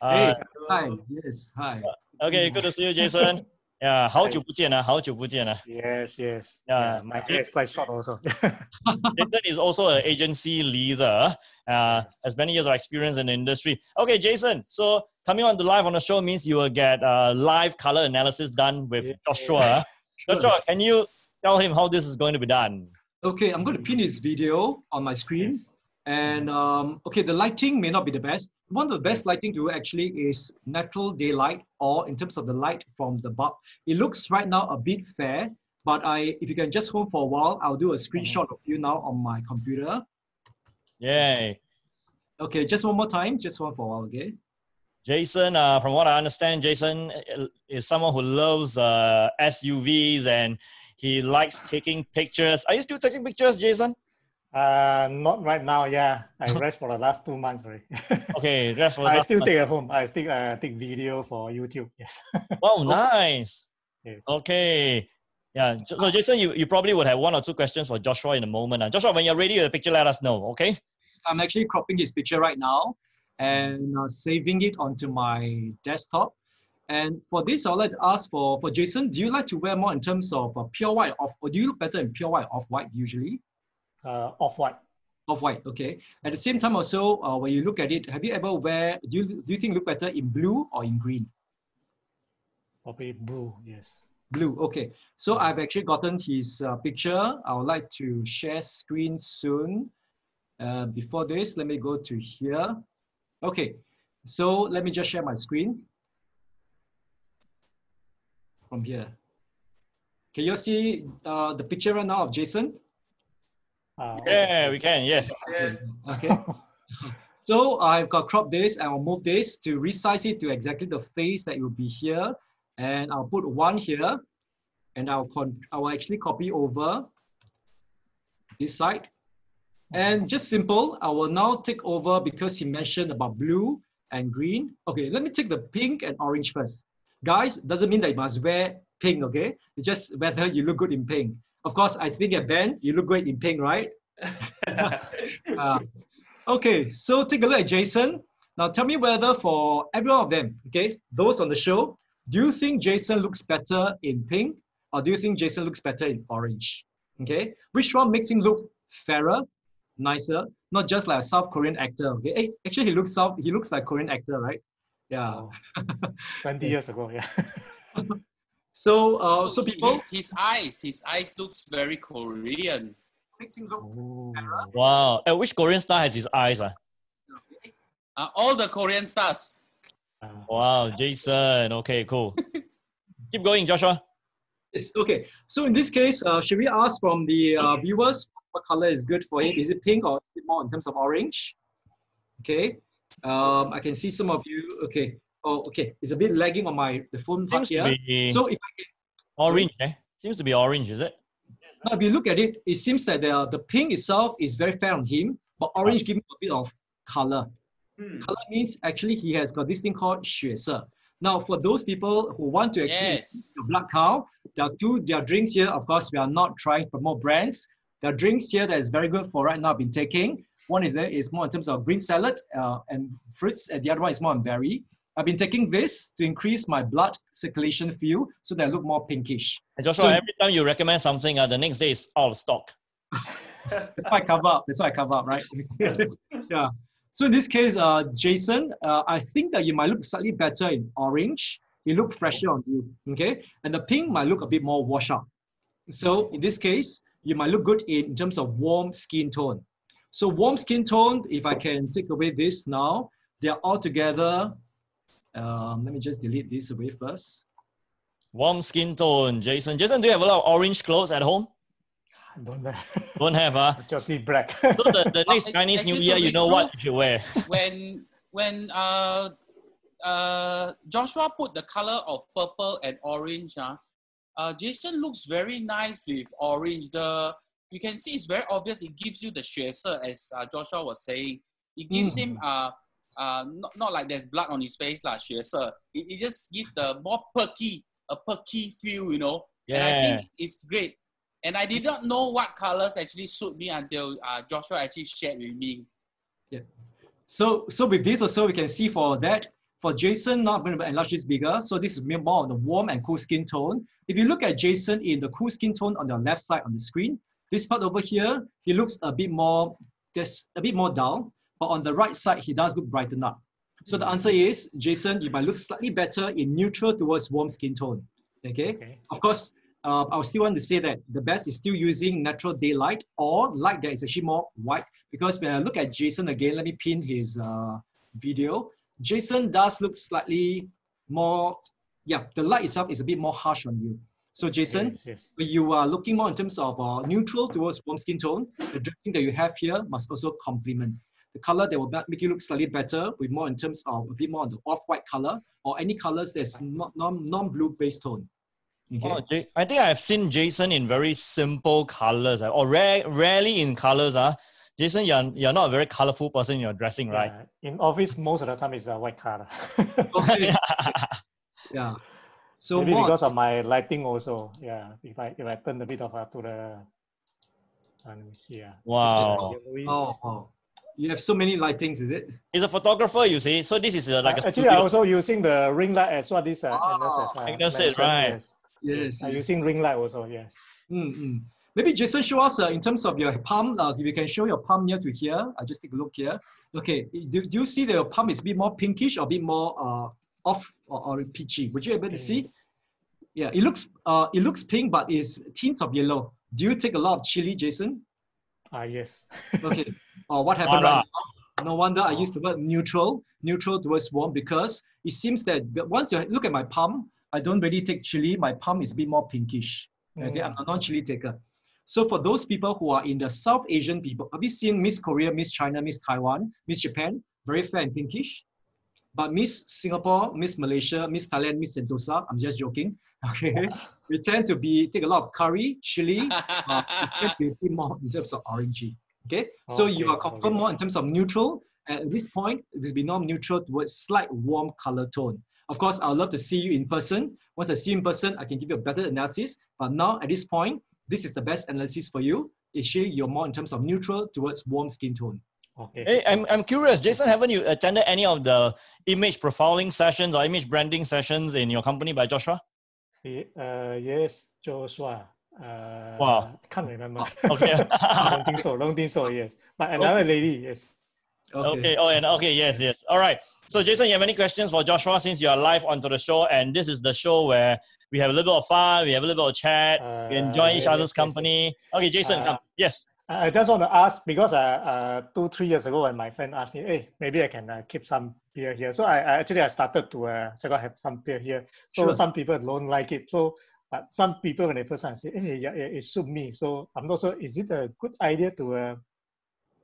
Uh,
Hi. Yes. Hi.
okay, good to see you, Jason. Yeah, 好久不见啊，好久不见啊。
Yes, yes.
Yeah.
my hair is quite short also.
Jason is also an agency leader, uh, has many years of experience in the industry. Okay, Jason. So coming on to live on the show means you will get uh, live color analysis done with
Yeah.
Joshua. Joshua, can you tell him how this is going to be done?
Okay, I'm going to pin his video on my screen.
Yes.
And um, okay, the lighting may not be the best. One of the best lighting to actually is natural daylight, or in terms of the light from the bulb. It looks right now a bit fair, but I, if you can just hold for a while, I'll do a screenshot of you now on my computer.
Yay.
Okay, just one more time, just one for a while, okay?
Jason, uh, from what I understand, Jason uh, is someone who loves uh, SUVs and he likes taking pictures. Are you still taking pictures, Jason?
Uh, not right now, yeah. I rest for the last two months already.
Okay, that's for
I
last
still
one.
take at home. I still uh, take video for YouTube. Yes.
Wow, nice.
yes.
Okay. Yeah. So Jason, you, you probably would have one or two questions for Joshua in a moment. Uh. Joshua, when you're ready with the picture, let us know. Okay.
I'm actually cropping his picture right now and uh, saving it onto my desktop. And for this, I'd like to ask for, for Jason, do you like to wear more in terms of uh, pure white off, or do you look better in pure white off white usually?
Uh, off-white.
Off white, okay. At the same time also, uh, when you look at it, have you ever wear, do you, do you think look better in blue or in green?
Probably blue, yes.
Blue, okay. So I've actually gotten his uh, picture. I would like to share screen soon. Uh, before this, let me go to here. Okay, so let me just share my screen from here. Can you see uh, the picture right now of Jason?
Uh,
Yeah, we can. Yes.
Yes.
Okay. so I've got crop this and I'll move this to resize it to exactly the face that will be here. And I'll put one here and I'll, con I'll actually copy over this side. And just simple, I will now take over because he mentioned about blue and green. Okay, let me take the pink and orange first. Guys, doesn't mean that you must wear pink, okay? It's just whether you look good in pink. Of course, I think at Ben, you look great in pink, right? Uh, okay, so take a look at Jason. Now tell me whether for every one of them, okay, those on the show, do you think Jason looks better in pink or do you think Jason looks better in orange? Okay, which one makes him look fairer, nicer, not just like a South Korean actor? Okay, Eh, actually he looks South, he looks like Korean actor, right? Yeah.
20 years ago, yeah.
So, uh, so people
his, his eyes, his eyes looks very Korean.
makes him look
Ooh.
Wow. Uh, which Korean star has his eyes? Ah?
Uh, all the Korean stars.
Uh,
Wow, Jason. Okay, cool. Keep going, Joshua.
Yes, okay. So in this case, uh, should we ask from the uh, viewers what color is good for him? Is it pink or is it more in terms of orange? Okay. Um, I can see some of you. Okay. Oh, okay. It's a bit lagging on my the phone part
Seems to
here. So if I can,
orange, eh? Seems to be orange, is it?
now if you look at it, it seems that the the pink itself is very fair on him, but orange gives him a bit of color.
Hmm.
Color means actually he has got this thing called 血色. Now, for those people who want to actually
Yes.
the black cow. There are two there are drinks here. Of course, we are not trying to promote brands. There are drinks here that is very good for right now. I've been taking. One is there is more in terms of green salad uh, and fruits, and the other one is more on berry. I've been taking this to increase my blood circulation feel so that I look more pinkish.
And Joshua,
So-
every time you recommend something, uh, the next day is out of stock.
That's why I cover up. That's why I cover up, right? yeah. So in this case, uh, Jason, uh, I think that you might look slightly better in orange. You look fresher on you, okay? And the pink might look a bit more washed out. So in this case, you might look good in terms of warm skin tone. So warm skin tone, if I can take away this now, they're all together. Um, let me just delete this away first.
Warm skin tone, Jason. Jason, do you have a lot of orange clothes at home?
Don't know.
Don't have, huh?
Just need black.
So the, the next
Ac-
Chinese New Year, you
be
know what
truth-
you should wear.
when when uh uh Joshua put the color of purple and orange, uh, uh Jason looks very nice with orange. The you can see it's very obvious. It gives you the 血色, as uh, Joshua was saying. It gives him uh uh not, not like there's blood on his face 血色. It, it just gives the more perky a perky feel, you know. Yeah. And I think it's great. And I did not know what colors actually suit me until uh, Joshua actually shared with me. Yeah.
So, so with this also, we can see for that, for Jason, now I'm going to enlarge this bigger. So this is more on the warm and cool skin tone. If you look at Jason in the cool skin tone on the left side on the screen, this part over here, he looks a bit more, just a bit more dull. But on the right side, he does look brightened up. So the answer is, Jason, you might look slightly better in neutral towards warm skin tone. Okay.
okay.
Of course, uh, I still want to say that the best is still using natural daylight or light that is actually more white. Because when I look at Jason again, let me pin his uh, video. Jason does look slightly more, yeah, the light itself is a bit more harsh on you. So Jason,
Yes, yes.
you are looking more in terms of uh, neutral towards warm skin tone, the dressing that you have here must also complement. The color that will make you look slightly better with more in terms of a bit more on the off-white color or any colors that's not non, non-blue based tone. Okay.
Oh, J- I think I've seen Jason in very simple colors, or rare, rarely in colors. Uh. Jason, you're, you're not a very colorful person in your dressing, right?
Yeah, In office, most of the time it's a white color.
Okay. yeah. So
Maybe
more,
because of my lighting also. Yeah. If I if I turn a bit of uh, to the uh, let me see. Uh,
wow.
oh, oh, you have so many lightings, is it?
He's a photographer, you see. So this is uh, like a
Uh, actually, I
studio.
also using the ring light as well. This uh,
Ah,
Agnes has, uh,
Agnes said, right.
Yes.
Yes.
I'm using ring light also. Yes.
Mm, mm. Maybe Jason, show us uh, in terms of your palm. Uh, if you can show your palm near to here, I'll just take a look here. Okay, do, do you see that your palm is a bit more pinkish or a bit more uh, off or, or peachy? Would you able to see? Yeah, it looks uh, it looks pink, but it's tints of yellow. Do you take a lot of chili, Jason?
Ah, yes.
Okay. Or what happened right now? No wonder I used the word neutral, neutral towards warm, because it seems that once you look at my palm, I don't really take chili. My palm is a bit more pinkish. Okay, I'm a non-chili taker. So for those people who are in the South Asian people, have you seen Miss Korea, Miss China, Miss Taiwan, Miss Japan? Very fair and pinkish. But Miss Singapore, Miss Malaysia, Miss Thailand, Miss Sentosa, I'm just joking. Okay, we tend to be take a lot of curry, chili, uh, it tends to be more in terms of orangey. Okay, so you are confirmed
okay.
more in terms of neutral. At this point, it will be more neutral towards slight warm color tone. Of course, I would love to see you in person. Once I see you in person, I can give you a better analysis. But now at this point, this is the best analysis for you. Actually, you're more in terms of neutral towards warm skin tone.
Okay.
Hey, I'm, I'm curious, Jason, haven't you attended any of the image profiling sessions or image branding sessions in your company by Joshua?
Uh, yes, Joshua. Uh,
Wow.
Can't remember.
Okay.
I don't think so. Don't think so. Yes, but another lady. Yes.
Okay. Oh, and okay. Yes. Yes. All right. So, Jason, you have any questions for Joshua since you are live onto the show, and this is the show where we have a little bit of fun, we have a little bit of chat, we enjoy
Uh,
each
yes,
other's
yes, yes.
company. Okay, Jason,
Uh,
come. Yes.
I I just want to ask because uh, uh, two three years ago when my friend asked me, hey, maybe I can uh, keep some beer here. So I, I actually I started to uh, so I have some beer here. So
Sure.
some people don't like it. So but some people when they first time say, hey, yeah, yeah, it suit me. So I'm not sure. Is it a good idea to uh,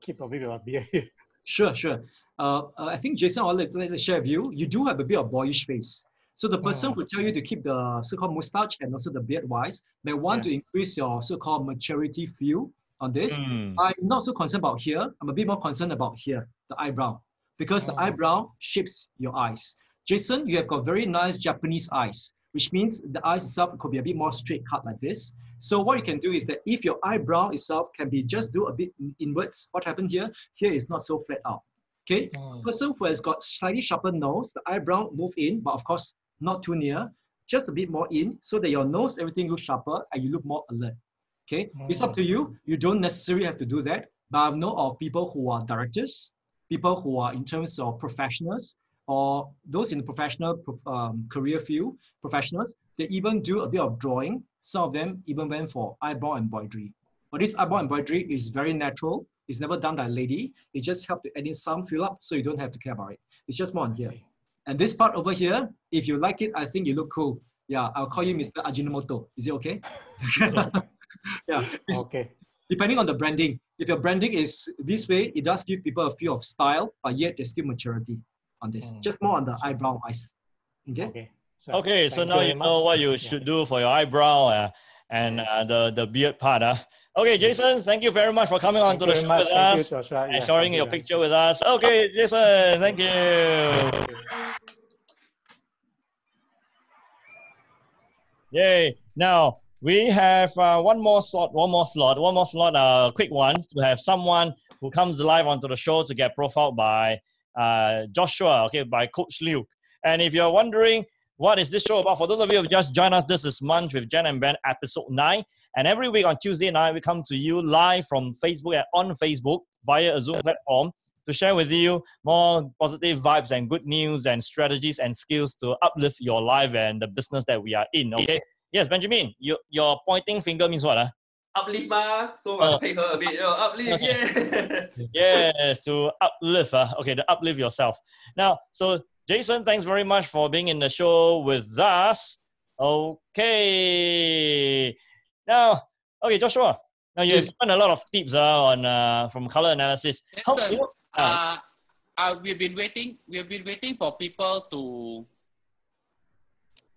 keep a bit of beer here?
Sure, sure. Uh, uh, I think Jason, I'll let, let me share with you. You do have a bit of boyish face. So the person
Mm.
who tell you to keep the so-called mustache and also the beard wise may want to increase your so-called maturity feel on this.
Hmm.
I'm not so concerned about here. I'm a bit more concerned about here, the eyebrow, because the
Oh.
eyebrow shapes your eyes. Jason, you have got very nice Japanese eyes, which means the eyes itself could be a bit more straight cut like this. So what you can do is that if your eyebrow itself can be just do a bit in- inwards, what happened here? Here is not so flat out. Okay,
Mm.
person who has got slightly sharper nose, the eyebrow move in, but of course not too near, just a bit more in, so that your nose everything looks sharper and you look more alert. Okay, it's up to you. You don't necessarily have to do that, but I have know of people who are directors, people who are in terms of professionals, or those in the professional um, career field, professionals, they even do a bit of drawing. Some of them even went for eyebrow embroidery. But this eyebrow embroidery is very natural. It's never done by a lady. It just helps to add in some fill up so you don't have to care about it. It's just more on here. And this part over here, if you like it, I think you look cool. Yeah, I'll call you Mr. Ajinomoto. Is it okay? yeah,
Okay.
depending on the branding. If your branding is this way, it does give people a feel of style, but yet there's still maturity on this.
Mm.
Just more on the eyebrow eyes. Okay.
Okay. So,
Okay, so now
very
you know what you
Yeah.
should do for your eyebrow uh, and uh, the, the beard part. Uh. Okay, Jason, thank you very much for coming on
Thank
to the show
much.
with
Thank you,
us
Joshua.
and
Yeah,
sharing
thank you,
your
guys.
picture with us. Okay, Jason, thank you. Yay. Now we have uh, one more slot, one more slot, one more slot, a uh, quick one to have someone who comes live onto the show to get profiled by uh, Joshua, okay, by Coach Liu. And if you're wondering what is this show about, for those of you who just joined us, this is Munch with Jen and Ben, episode 9. And every week on Tuesday night, we come to you live from Facebook and on Facebook via a Zoom platform to share with you more positive vibes and good news and strategies and skills to uplift your life and the business that we are in. Okay. Yes, Benjamin, you, your pointing finger means what? Uh?
Uplift ma, so
Oh.
must pay her a bit. Uplift, yes.
Yes, to uplift. Uh, okay, to uplift yourself. Now, so Jason, thanks very much for being in the show with us. Okay. Now, okay, Joshua. Now you've
Yes.
given a lot of tips uh, on uh, from color analysis. How,
Listen,
you-
uh, uh, we've been waiting. We've been waiting for people to.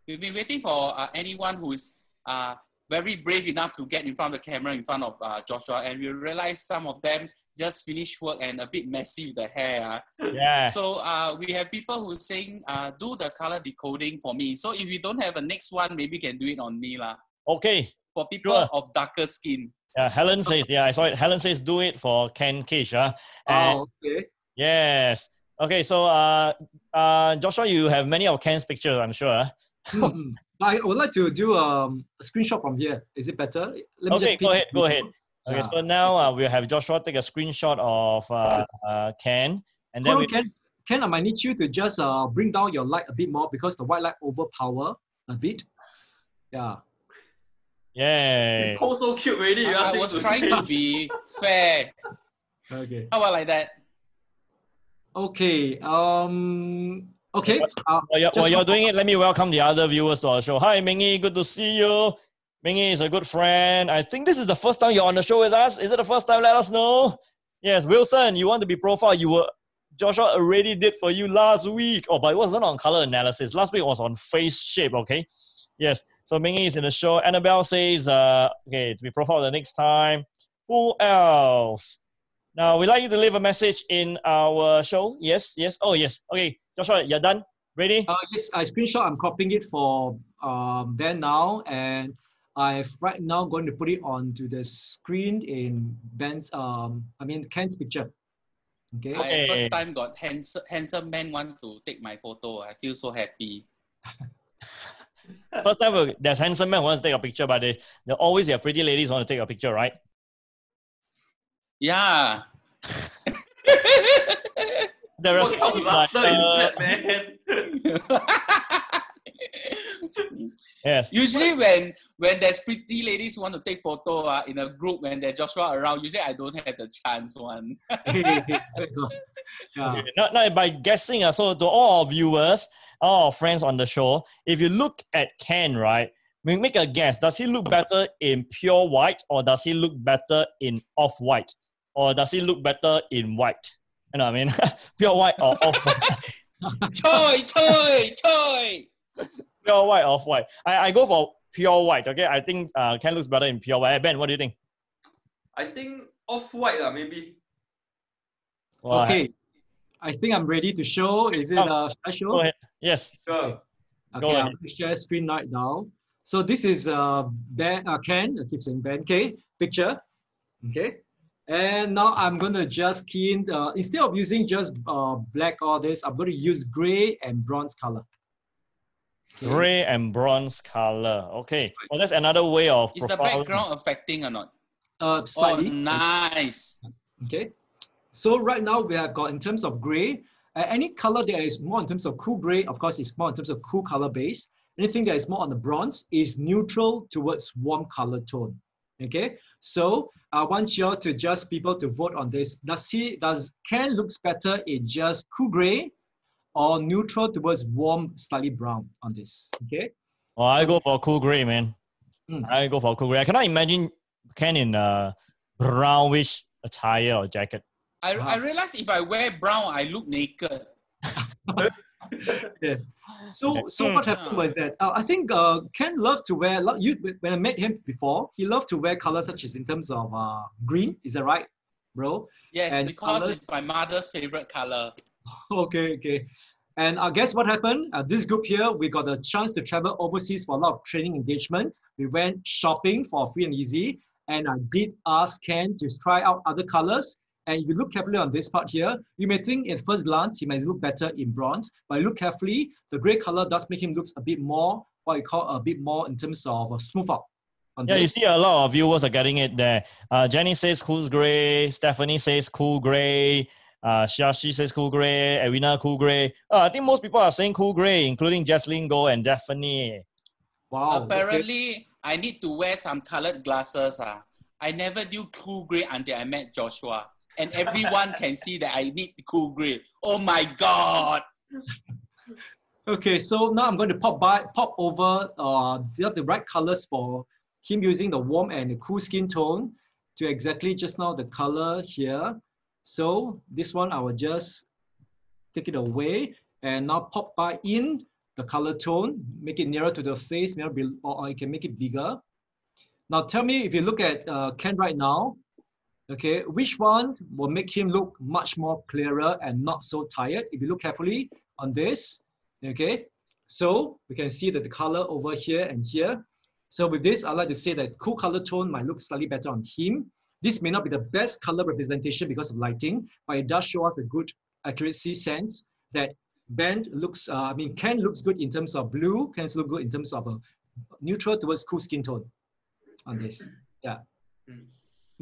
We've been waiting for uh, anyone who's uh, very brave enough to get in front of the camera in front of uh, Joshua, and we realized some of them just finished work and a bit messy with the hair. ah.
yeah.
So uh, we have people who saying, uh, do the color decoding for me. So if you don't have a next one, maybe you can do it on me lah.
Okay.
For people
Sure.
of darker skin.
Yeah, Helen says, yeah, I saw it. Helen says, do it for Ken Kish. Uh, and
Oh, okay.
yes. Okay, so uh, uh, Joshua, you have many of Ken's pictures, I'm sure. uh.
I would like to do um, a screenshot from here. Is it better? Let
Okay,
pick
go ahead, go ahead. Okay,
Yeah.
so now uh, we'll have Joshua take a screenshot of uh, uh, Ken, and then
Hold
we,
Ken. Ken, I might need you to just uh, bring down your light a bit more because the white light overpower a bit. Yeah.
Yay.
You so cute already. you
I, I was
to
trying to be fair.
Okay.
How about like that?
Okay. Um. Okay. Uh,
While you're, while you're doing it, let me welcome the other viewers to our show. Hi, Mingy. Good to see you. Mingy is a good friend. I think this is the first time you're on the show with us. Is it the first time? Let us know. Yes, Wilson, you want to be profiled. You were Joshua already did for you last week. Oh, but it wasn't on color analysis. Last week was on face shape, okay? Yes. So Mingy is in the show. Annabelle says, uh, okay, to be profiled the next time. Who else? Now, we'd like you to leave a message in our show. Yes, yes. Oh, yes. Okay, Joshua, you're done? Ready?
Uh, yes, I screenshot. I'm copying it for um, Ben now, and I've right now going to put it onto the screen in Ben's. Um, I mean Ken's picture. Okay.
I
Okay.
first time got handsome, handsome man want to take my photo. I feel so happy.
First time uh, there's handsome men who wants to take a picture, but they, they always have pretty ladies want to take a picture, right?
Yeah.
The
What kind
response like, uh,
that, man?
yes.
usually when when there's pretty ladies who want to take photo uh, in a group when there's Joshua around, usually I don't have the chance one.
yeah.
Not, not by guessing. Uh, so to all our viewers, all our friends on the show, if you look at Ken, right, we make a guess. Does he look better in pure white or does he look better in off-white? Or does he look better in white? You know what I mean? pure white or off-white?
Choi, choi, choi.
pure white, off-white. I, I go for pure white, okay? I think uh, Ken looks better in pure white. Ben, what do you think?
I think off-white lah, maybe.
Well,
Okay. I think I'm ready to show. Is it
Come.
uh, should I show?
Go ahead. Yes.
Sure.
Okay,
Go
I'm
ahead.
going to share screen right now. So this is uh, ben, uh Ken, I keep saying Ben, okay, picture, okay. And now I'm going to just key in, uh, instead of using just uh, black or this, I'm going to use gray and bronze color. Okay.
Gray and bronze color. Okay. Well, that's another way of
Is the background affecting or not?
Uh,
Oh, nice.
Okay. So right now we have got in terms of gray, uh, any color that is more in terms of cool gray, of course, is more in terms of cool color base. Anything that is more on the bronze is neutral towards warm color tone. Okay. So I want you all to just people to vote on this. Does he does Ken looks better in just cool gray or neutral towards warm, slightly brown on this? Okay.
Oh, I go for cool gray, man.
Mm.
I go for cool gray. I cannot imagine Ken in a brownish attire or jacket.
I,
Wow.
I realize if I wear brown, I look naked.
So, so
Hmm.
what happened was that uh, I think uh, Ken loved to wear. You when I met him before, he loved to wear colors such as in terms of uh, green. Is that right, bro?
Yes,
And
because
colours-
it's my mother's favorite color.
okay, okay. And I guess what happened? Uh, this group here, we got a chance to travel overseas for a lot of training engagements. We went shopping for free and easy, and I did ask Ken to try out other colors. And if you look carefully on this part here, you may think at first glance he might look better in bronze, but look carefully, the gray color does make him look a bit more, what you call a bit more in terms of a smooth out. On
Yeah, you see a lot of viewers are getting it there. Uh, Jenny says cool gray. Stephanie says cool gray. Uh, Shashi says cool gray. Edwina cool gray. Uh, I think most people are saying cool gray, including Jesslyn Go and Daphne.
Wow. okay.
Apparently, I need to wear some colored glasses. Ah. I never do cool gray until I met Joshua. And everyone can see that I need cool gray. Oh my God.
Okay, so now I'm going to pop by, pop over uh, the, right colors for him using the warm and the cool skin tone to exactly just now the color here. So this one I will just take it away and now pop by in the color tone, make it nearer to the face, nearer or, or you can make it bigger. Now tell me if you look at uh, Ken right now, okay, which one will make him look much more clearer and not so tired? If you look carefully on this, Okay, so we can see that the color over here and here. So with this, I like to say that cool color tone might look slightly better on him. This may not be the best color representation because of lighting, but it does show us a good accuracy sense that Ben looks, uh, I mean, Ken looks good in terms of blue, Ken look good in terms of a neutral towards cool skin tone on this. Yeah.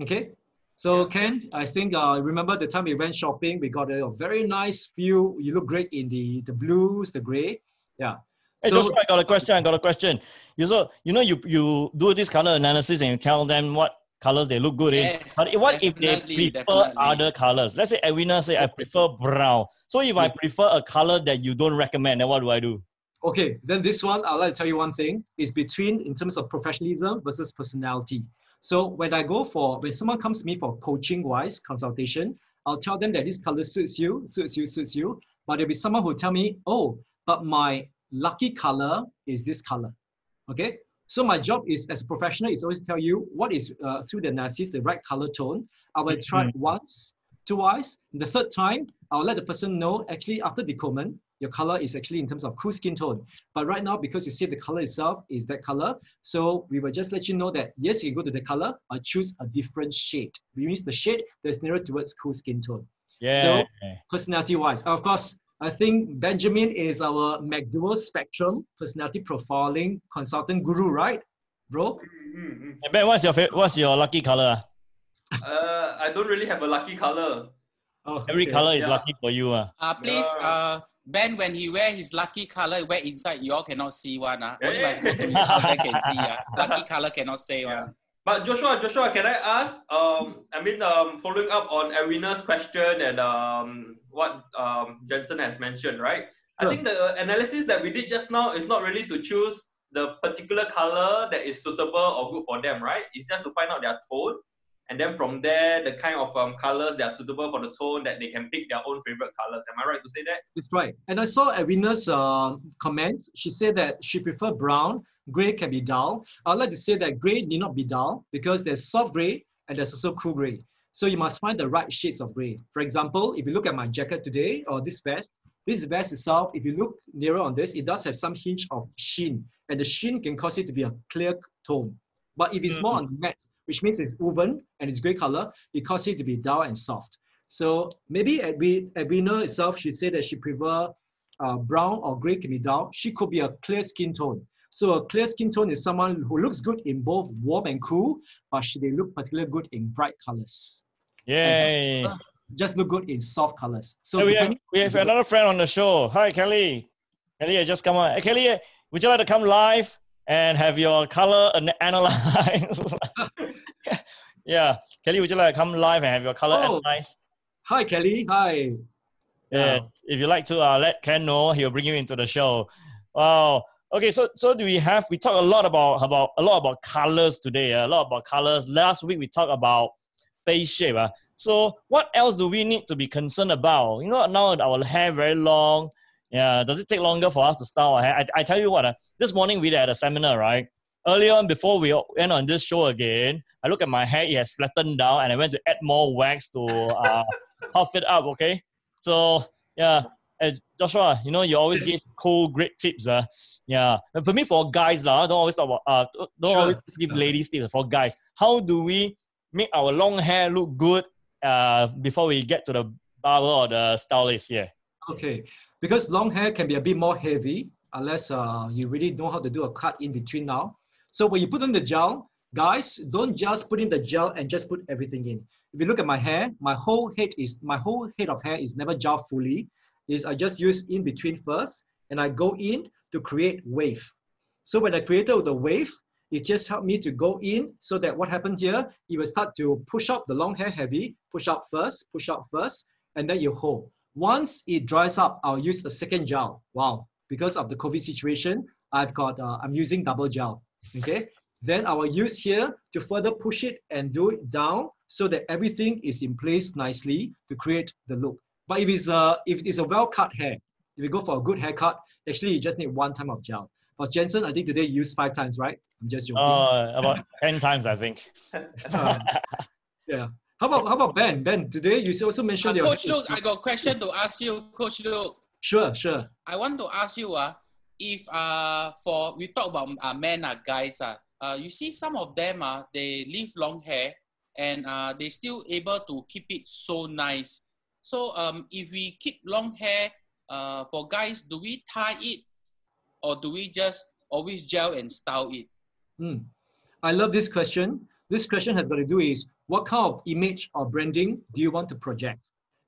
Okay. So Ken, I think uh, remember the time we went shopping, we got a very nice view. You look great in the the blues, the gray. Yeah.
Hey,
So-
Joshua, I got a question. I got a question. You so you know you you do this color analysis and you tell them what colors they look good
Yes,
in. But what if they prefer
definitely.
other colors? Let's say Edwina say I prefer brown. So if I prefer a color that you don't recommend, then what do I do?
Okay, then this one, I'd like to tell you one thing, is between in terms of professionalism versus personality. So when I go for, when someone comes to me for coaching wise consultation, I'll tell them that this color suits you, suits you, suits you. But there'll be someone who tell me, oh, but my lucky color is this color. Okay, so my job is as a professional is always tell you what is uh, through the analysis the right color tone. I will try it once, twice, the third time I'll let the person know actually after decodement your color is actually in terms of cool skin tone. But right now, because you see the color itself is that color, so we will just let you know that yes, you can go to the color or choose a different shade. We use the shade that's nearer towards cool skin tone.
Yeah.
So Personality wise, of course, I think Benjamin is our McDual Spectrum personality profiling consultant guru, right, bro?
Mm-hmm.
Hey, Ben, what's your favorite, what's your lucky color?
Uh, I don't really have a lucky color.
Oh,
Every
okay.
color is
Yeah.
lucky for you. Uh.
Uh, please,
Yeah.
uh, Ben, when he wear his lucky color, wear inside, you all cannot see one. Uh. Only must go to his house, then can see. Uh. Lucky color cannot say
Yeah.
one.
But Joshua, Joshua, can I ask? Um, I mean, um, following up on Arina's question and um, what um, Jensen has mentioned, right? I think the analysis that we did just now is not really to choose the particular color that is suitable or good for them, right? It's just to find out their tone, and then from there, the kind of um, colors that are suitable for the tone that they can pick their own favorite colors. Am I right to say that?
That's right. And I saw Edwina's um, comments. She said that she prefer brown, gray can be dull. I'd like to say that gray need not be dull because there's soft gray and there's also cool gray. So you must find the right shades of gray. For example, if you look at my jacket today or this vest, this vest itself, if you look nearer on this, it does have some hinge of sheen. And the sheen can cause it to be a clear tone. But if it's more on the matte, which means it's woven and it's gray color, it causes it to be dull and soft. So maybe Edwi- Edwina itself, she said that she prefer uh, brown or gray can be dull. She could be a clear skin tone. So a clear skin tone is someone who looks good in both warm and cool, but she, they look particularly good in bright colors.
Yay.
Just look good in soft colors. So
Hey, we, have, we have another friend on the show. Hi, Kelly. Kelly, I just come on. Hey, Kelly, would you like to come live and have your color an- analyzed? yeah. Kelly, would you like to come live and have your color
Oh.
analyzed?
Hi Kelly, hi.
Yeah. If you like to, uh, let Ken know. He'll bring you into the show. Wow. Okay, so so do we have? We talk a lot about about a lot about colors today. uh, a lot about colors. Last week we talked about face shape. Uh. So what else do we need to be concerned about? You know, now our hair very long. Yeah, does it take longer for us to style our hair? I, I tell you what, uh, this morning we had a seminar, right? Earlier on, before we went on this show again, I look at my hair, it has flattened down, and I went to add more wax to uh, puff it up, okay? So, yeah, uh, Joshua, you know, you always give cool, great tips. Uh. Yeah, and for me, for guys, lah, don't always talk about, uh, don't
Sure.
always give ladies tips. For guys, how do we make our long hair look good uh, before we get to the barber or the stylist? Yeah.
Okay, because long hair can be a bit more heavy unless uh, you really know how to do a cut in between now. So when you put on the gel, guys, don't just put in the gel and just put everything in. If you look at my hair, my whole head is my whole head of hair is never gel fully. Is I just use in between first, and I go in to create wave. So when I created the wave, it just helped me to go in so that what happened here, it will start to push up the long hair heavy, push up first, push up first, and then you hold. Once it dries up, I'll use a second gel. Wow, because of the COVID situation, I've got, uh, I'm using double gel, okay? Then I will use here to further push it and do it down so that everything is in place nicely to create the look. But if it's a, if it's a well-cut hair, if you go for a good haircut, actually you just need one time of gel. For Jensen, I think today you used five times, right? I'm just joking.
Uh, about 10 times, I think.
Uh, yeah. How about how about Ben? Ben, today you also
Uh,
mentioned your
Coach Luke, I got a question to ask you, Coach Luke.
Sure, sure.
I want to ask you, uh, if uh, for we talk about uh, men uh, guys, uh, uh, you see some of them uh, they leave long hair and uh, they still able to keep it so nice. So um, if we keep long hair uh, for guys, do we tie it or do we just always gel and style it?
Hmm. I love this question. This question has got to do is what kind of image or branding do you want to project?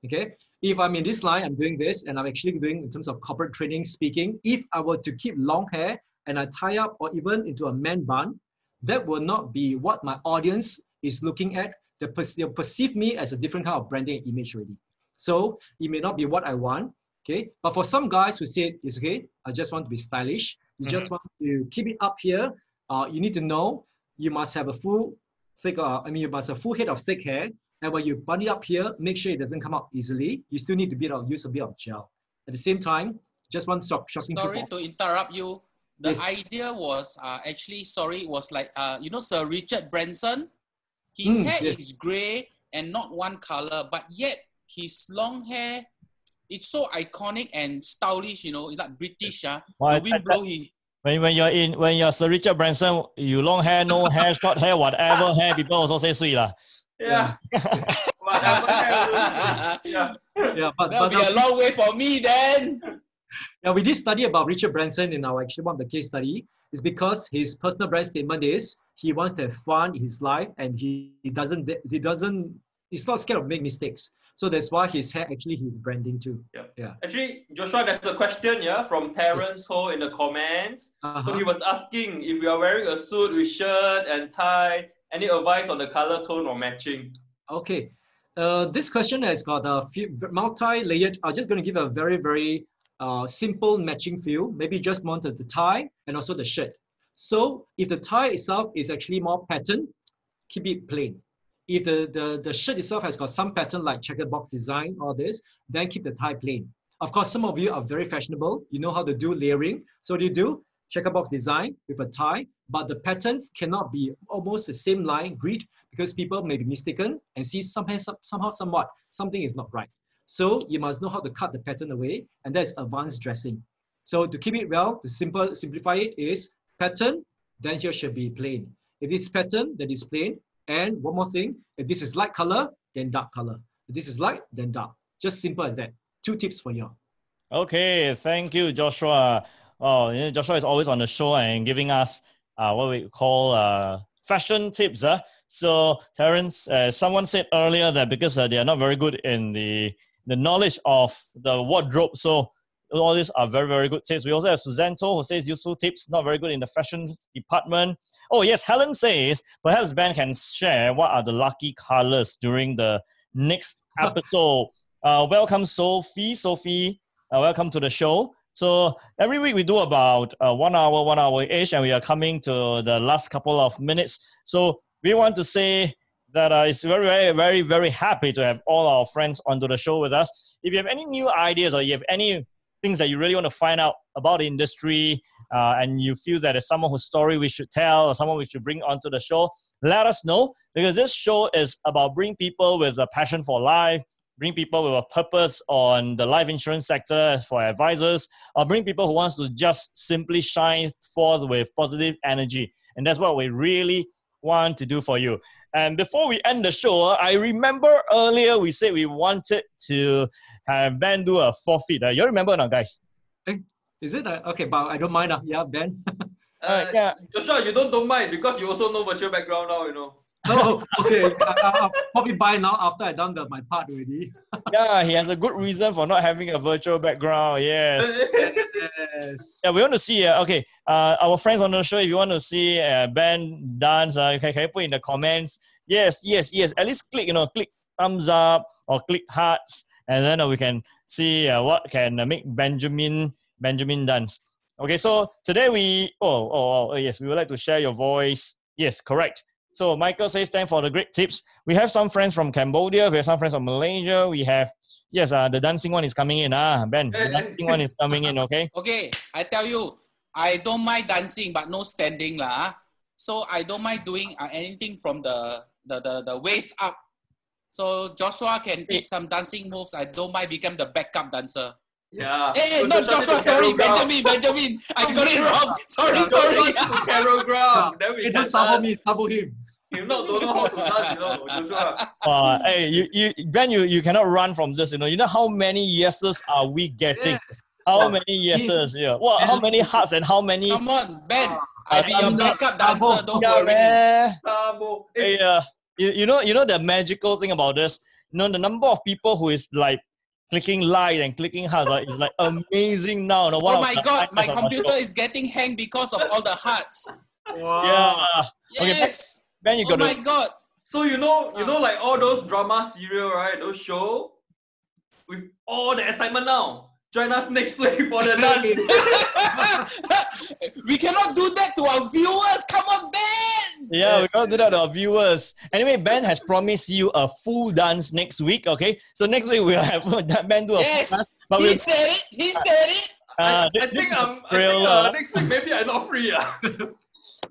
Okay. If I'm in this line, I'm doing this, and I'm actually doing in terms of corporate training, speaking. If I were to keep long hair and I tie up or even into a man bun, that will not be what my audience is looking at. They they'll perceive me as a different kind of branding image already. So it may not be what I want. Okay. But for some guys who say it's okay, I just want to be stylish. You
Mm-hmm.
just want to keep it up here. Uh, you need to know you must have a full thick, uh, I mean, you must have a full head of thick hair. And when you bun it up here, make sure it doesn't come out easily. You still need to bit of, use a bit of gel. At the same time, just one shock, shocking tip
Sorry
of-
to interrupt you. The
Yes.
idea was uh, actually sorry it was like uh, you know Sir Richard Branson. His
Mm,
hair
yes.
is grey and not one color, but yet his long hair it's so iconic and stylish. You know, it's like British. Uh,
Well,
the wind blow he.
When, when you're in when you're Sir Richard Branson, you long hair, no hair, short hair, whatever hair, people also say sweet lah.
Yeah. Whatever happens. Yeah.
Yeah, but,
That'll
but
be a long way for me then.
Yeah, we did study about Richard Branson in our actually one of the case study. Is because his personal brand statement is he wants to have fun in his life and he, he doesn't he doesn't he's not scared of make mistakes. So that's why his hair actually his branding too. Yeah. yeah.
Actually, Joshua, there's a question yeah from Terrence Ho in the comments. So
Uh-huh.
he was asking if you are wearing a suit with shirt and tie, any advice on the color tone or matching?
Okay. Uh, this question has got a few multi-layered. I'm just going to give a very, very uh, simple matching feel. Maybe just wanted the tie and also the shirt. So if the tie itself is actually more pattern, keep it plain. If the, the, the shirt itself has got some pattern like checkered box design or this, then keep the tie plain. Of course, some of you are very fashionable. You know how to do layering. So what do you do? Checker box design with a tie, but the patterns cannot be almost the same line grid because people may be mistaken and see somehow, somehow, somewhat, something is not right. So you must know how to cut the pattern away, and that's advanced dressing. So to keep it well, to simple simplify it is pattern, then here should be plain. If this pattern, then it's plain. And one more thing, if this is light color, then dark color. If this is light, then dark. Just simple as that. Two tips for you.
Okay, thank you, Joshua. Oh, Joshua is always on the show and giving us uh, what we call uh, fashion tips. Uh. So, Terence, uh, someone said earlier that because uh, they are not very good in the the knowledge of the wardrobe, so all these are very, very good tips. We also have Suzanne To who says useful tips, not very good in the fashion department. Oh, yes, Helen says perhaps Ben can share what are the lucky colors during the next episode. Uh, welcome, Sophie. Sophie, uh, welcome to the show. So every week we do about uh, one hour, one hour ish, and we are coming to the last couple of minutes. So we want to say that uh, it's very, very, very, very happy to have all our friends onto the show with us. If you have any new ideas or you have any things that you really want to find out about the industry, uh, and you feel that there's someone whose story we should tell or someone we should bring onto the show, let us know because this show is about bringing people with a passion for life, bring people with a purpose on the life insurance sector for advisors, or bring people who wants to just simply shine forth with positive energy. And that's what we really want to do for you. And before we end the show, I remember earlier we said we wanted to have Ben do a forfeit. Uh, you remember now, not, guys?
Is it? Uh, okay, but I don't mind. Uh, yeah, Ben.
Uh,
yeah.
Joshua, you don't don't mind because you also know virtual background now, you know.
Oh, okay. I, will probably buy now after I done the, my part already.
yeah, he has a good reason for not having a virtual background. Yes.
Yes.
Yeah, we want to see. Uh, okay, uh, our friends on the show, if you want to see uh, Ben dance, uh, can, can you put in the comments? Yes, yes, yes. At least click, you know, click thumbs up or click hearts, and then uh, we can see uh, what can uh, make Benjamin Benjamin dance. Okay, so today we oh, oh oh yes, we would like to share your voice. Yes, correct. So Michael says thanks for the great tips. We have some friends from Cambodia. We have some friends from Malaysia. We have yes, uh, the dancing one is coming in. Ah, Ben, the dancing one is coming in. Okay.
Okay, I tell you, I don't mind dancing, but no standing lah. ah. So I don't mind doing uh, anything from the, the, the, the waist up. So Joshua can teach some dancing moves. I don't mind become the backup dancer.
Yeah.
Hey,
So
not
Joshua
Joshua,
need
sorry, Benjamin, Benjamin. I got it wrong. Sorry, sorry.
Joshua need to Carol ground. Then we
Hey,
can
don't sabo
dance.
me, sabo him.
If not, don't know how to dance, you know, Joshua.
Uh, hey, you, you, Ben, you, you cannot run from this. You know, you know how many yeses are we getting?
Yes.
How
Yeah.
many yeses? Yeah. What? How many hearts and how many?
Come on, Ben. I'll be your backup dancer. Don't
Yeah,
worry.
man.
Hey,
Hey, uh, you, you know, you know the magical thing about this. you know, the number of people who is like clicking like and clicking hearts right, is like amazing now. You know, one
Oh
of
my god, my
highlights of our
computer is getting hanged because of all the hearts.
Wow.
Yeah. Okay,
Yes.
Ben, you
oh
got
my
to.
god.
So you know, you know, like all those drama serial, right? Those show with all the excitement now. Join us next week for the dance.
we cannot do that to our viewers. Come on, Ben.
Yeah, we
Yes.
gotta do that to our viewers. Anyway, Ben has promised you a full dance next week. Okay, so next week we'll have Ben do a full dance.
Yes.
But
he
we'll,
said it. He said it.
uh,
I,
this,
I think
is a
um, I think
trailer.
uh, next week maybe I'm not free. Uh.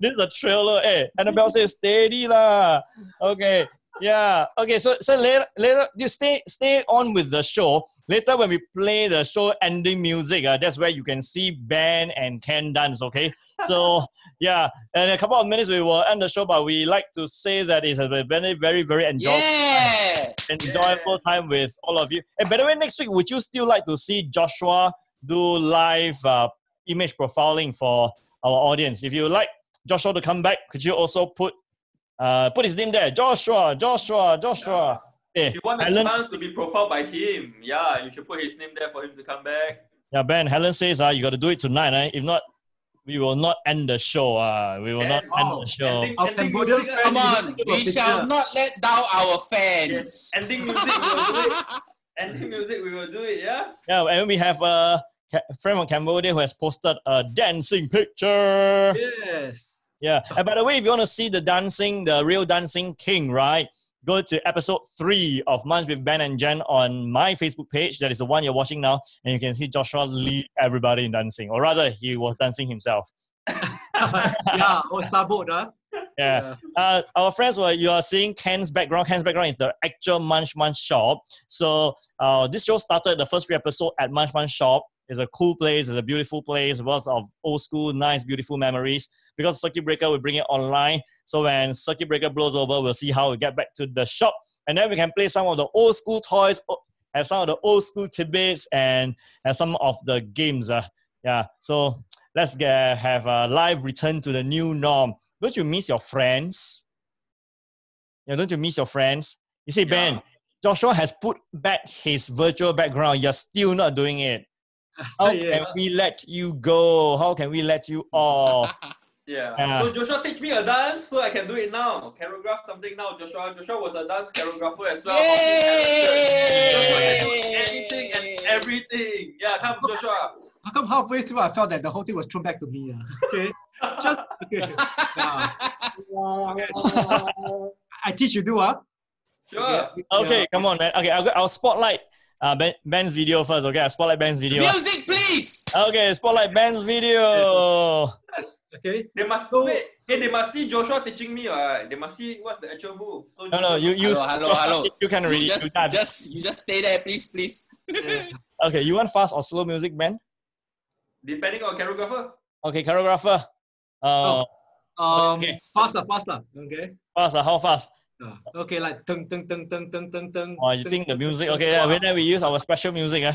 This is a trailer. Eh, Annabelle says steady lah. Okay. Yeah. Okay. So so later later you stay stay on with the show. Later when we play the show ending music, uh, that's where you can see Ben and Ken dance. Okay. So yeah, in a couple of minutes we will end the show, but we like to say that it's a very very very enjoyable
Yeah.
enjoyable time with all of you. And by the way, next week would you still like to see Joshua do live uh, image profiling for our audience? If you like Joshua to come back, could you also put uh, put his name there? Joshua, Joshua, Joshua. Eh,
If you want a
Helen,
chance to be profiled by him, yeah, you should put his name there for him to come back.
yeah, Ben. Helen says, uh, you got to do it tonight. Eh? If not, we will not end the show. Uh, we will not
And-
end
oh,
the show.
Ending,
Our
ending
Cambodian
music,
Come on. We shall not let down our fans.
Yes. Ending music, we will do it. Ending music, we will do it. Yeah.
Yeah, and we have a friend from Cambodia who has posted a dancing picture.
Yes.
Yeah. And by the way, if you want to see the dancing, the real dancing king, right? Go to episode three of Munch with Ben and Ken on my Facebook page. That is the one you're watching now. And you can see Joshua lead everybody in dancing. Or rather, he was dancing himself.
yeah, oh, sabot, huh?
Yeah. Uh, our friends were you are seeing Ken's background. Ken's background is the actual Munch Munch shop. So uh, this show started the first three episode at Munch Munch shop. It's a cool place. It's a beautiful place. Lots of old school, nice, beautiful memories. Because Circuit Breaker we bring it online. So when Circuit Breaker blows over, we'll see how we get back to the shop, and then we can play some of the old school toys. Have some of the old school tidbits and have some of the games. Uh, yeah. So let's get have a live return to the new norm. Don't you miss your friends? Yeah, don't you miss your friends? You see, Ben, Joshua has put back his virtual background. You're still not doing it. How
Yeah.
can we let you go? How can we let you off?
Yeah.
Yeah.
So Joshua teach me a dance so I can do it now. Choreograph something now. Joshua Joshua was a dance choreographer as well. Joshua can anything and everything. Yeah, come Joshua.
How come halfway through I felt that the whole thing was thrown back to me? ah? Okay. Just okay. Yeah. I teach you do, ah.
Sure.
Okay,
Yeah.
come on, man. Okay, I'll, go- I'll spotlight uh, ben, Ben's video first. Okay, I'll spotlight Ben's video.
Music, please.
Okay, spotlight Ben's video.
Yes. Okay.
They must
So-
wait. Hey, they must see Joshua teaching me. Right? They must see what's the actual move. So
No, no, you you
Hello, hello, hello.
You can
You
read.
just,
you
just, you just stay there, please, please.
Okay, you want fast or slow music, Ben?
depending on choreographer.
Okay, choreographer. Uh,
Um,
Okay.
faster, faster. Okay.
fast. Uh, how fast?
Uh, okay, like tung tung tung tung tung tung tung.
Oh, you think the music? Okay, yeah, then we use our special music. Uh.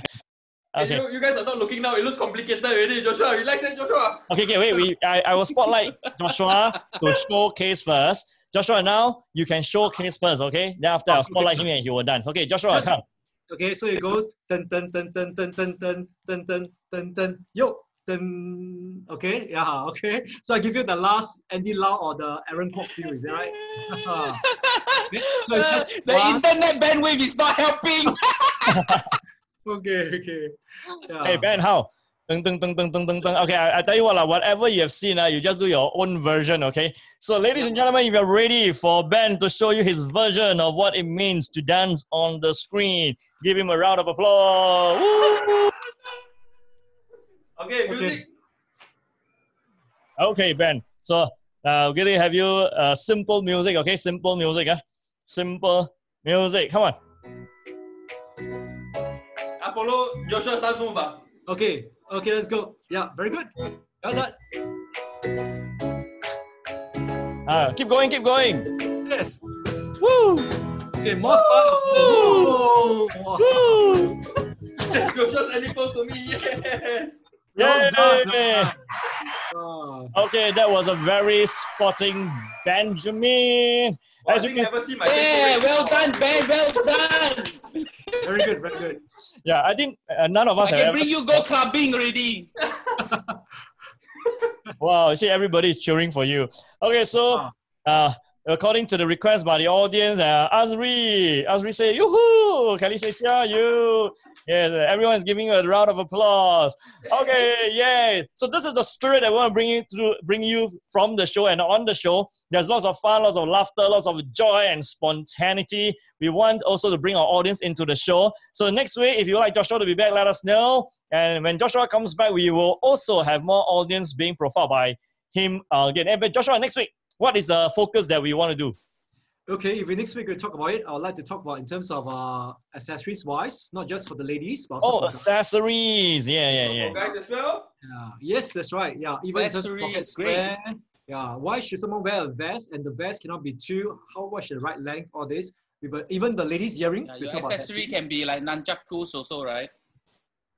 Okay.
you, you guys are not looking now. It looks complicated already. Joshua, relax, eh, Joshua.
Okay, okay, wait. We I, I will spotlight Joshua to showcase first. Joshua, now you can showcase first, okay? Then after I'll spotlight him and he will dance. Okay, Joshua, come.
Okay, so it goes dun dun dun dun dun dun dun dun dun dun dun yo dun. Okay, yeah, okay. So I give you the last Andy Lau or the Aaron Kwok feel, is that right? So it's just
the
one-
internet bandwidth is not helping.
Okay, okay. Yeah.
Hey Ben, how? Dun, dun, dun, dun, dun, dun, dun. Okay, I, I tell you what, lah, whatever you have seen, uh, you just do your own version, okay? So, ladies and gentlemen, if you're ready for Ben to show you his version of what it means to dance on the screen, give him a round of applause. Woo!
Okay, music.
Okay, Ben. So, uh, we're gonna have you uh, simple music, okay? Simple music, uh. Simple music. Come on.
I follow Joshua's dance move. ah.
Okay, okay, let's go. Yeah, very good. Well done.
Uh, keep going, keep going.
Yes.
Woo!
Okay, more style. Whoa.
Woo!
Joshua's animal to me. Yes.
Well
Yay!
done. well done. Ah,
Okay, that was a very spotting Benjamin.
Well, I
As you
think
can
never see my
Yeah,
face
well done, Ben. Well done.
very good, very good.
Yeah, I think uh, none of
I
us have
can
ever.
bring you go clubbing already.
Wow, you see, everybody is cheering for you. Okay, so
Ah.
uh, according to the request by the audience, uh, Azri, Azri say, yoo-hoo! Kelly say, yeah, you. Yes, uh, everyone is giving you a round of applause. Okay, yay! So this is the spirit that we want to bring you to bring you from the show and on the show. There's lots of fun, lots of laughter, lots of joy and spontaneity. We want also to bring our audience into the show. So next week, if you like Joshua to be back, let us know. And when Joshua comes back, we will also have more audience being profiled by him again. But Joshua, next week, what is the focus that we want to do?
Okay, if we next week we talk about it, I would like to talk about in terms of uh, accessories wise, not just for the ladies, but also
Oh,
for the-
accessories. Yeah, yeah,
For
yeah.
guys as well.
Yeah, yes, that's right. Yeah, even in terms of
Accessories, great.
wear, Yeah, why should someone wear a vest and the vest cannot be too? How much the right length? All this. We Even the ladies' earrings.
Yeah, your
talk about
accessory can be like nunchakus also, right?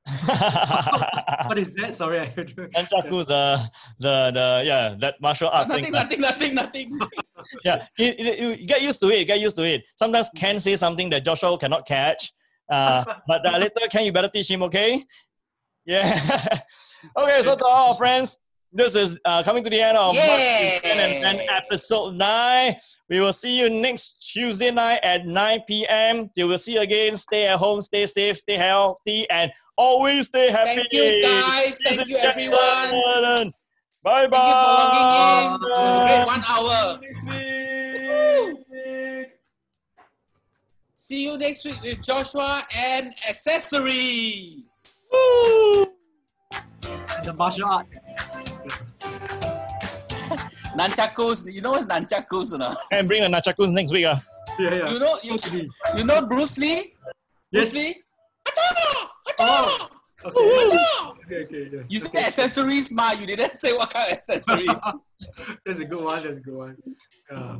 What is that? Sorry, I don't-
Nunchaku, the the the yeah that martial art
nothing,
thing.
nothing, nothing, nothing.
Yeah, you, you, you get used to it. Get used to it. Sometimes Ken say something that Joshua cannot catch. Uh, but uh, later, Ken, you better teach him, okay? Yeah. okay, so to all our friends, this is uh, coming to the end of
Yay!
and then episode 9. We will see you next Tuesday night at 9 p.m. Till we'll see you again. Stay at home, stay safe, stay healthy, and always stay happy.
Thank you, guys. Thank you, everyone.
Bye bye.
Thank you for logging in. It was a great one hour. See you next week with Joshua and accessories.
Woo!
the martial arts.
Nunchakus. You know what's nunchakus or not?
And bring the Nachakus next week. Uh.
Yeah, yeah.
You know, you,
Supposed to be.
you know Bruce Lee?
Yes.
Bruce Lee? Ata! Ata!
Oh. Okay. Okay, okay, yes.
You said accessories, ma. You didn't say what kind of accessories.
That's a good one. That's a good one. Yeah.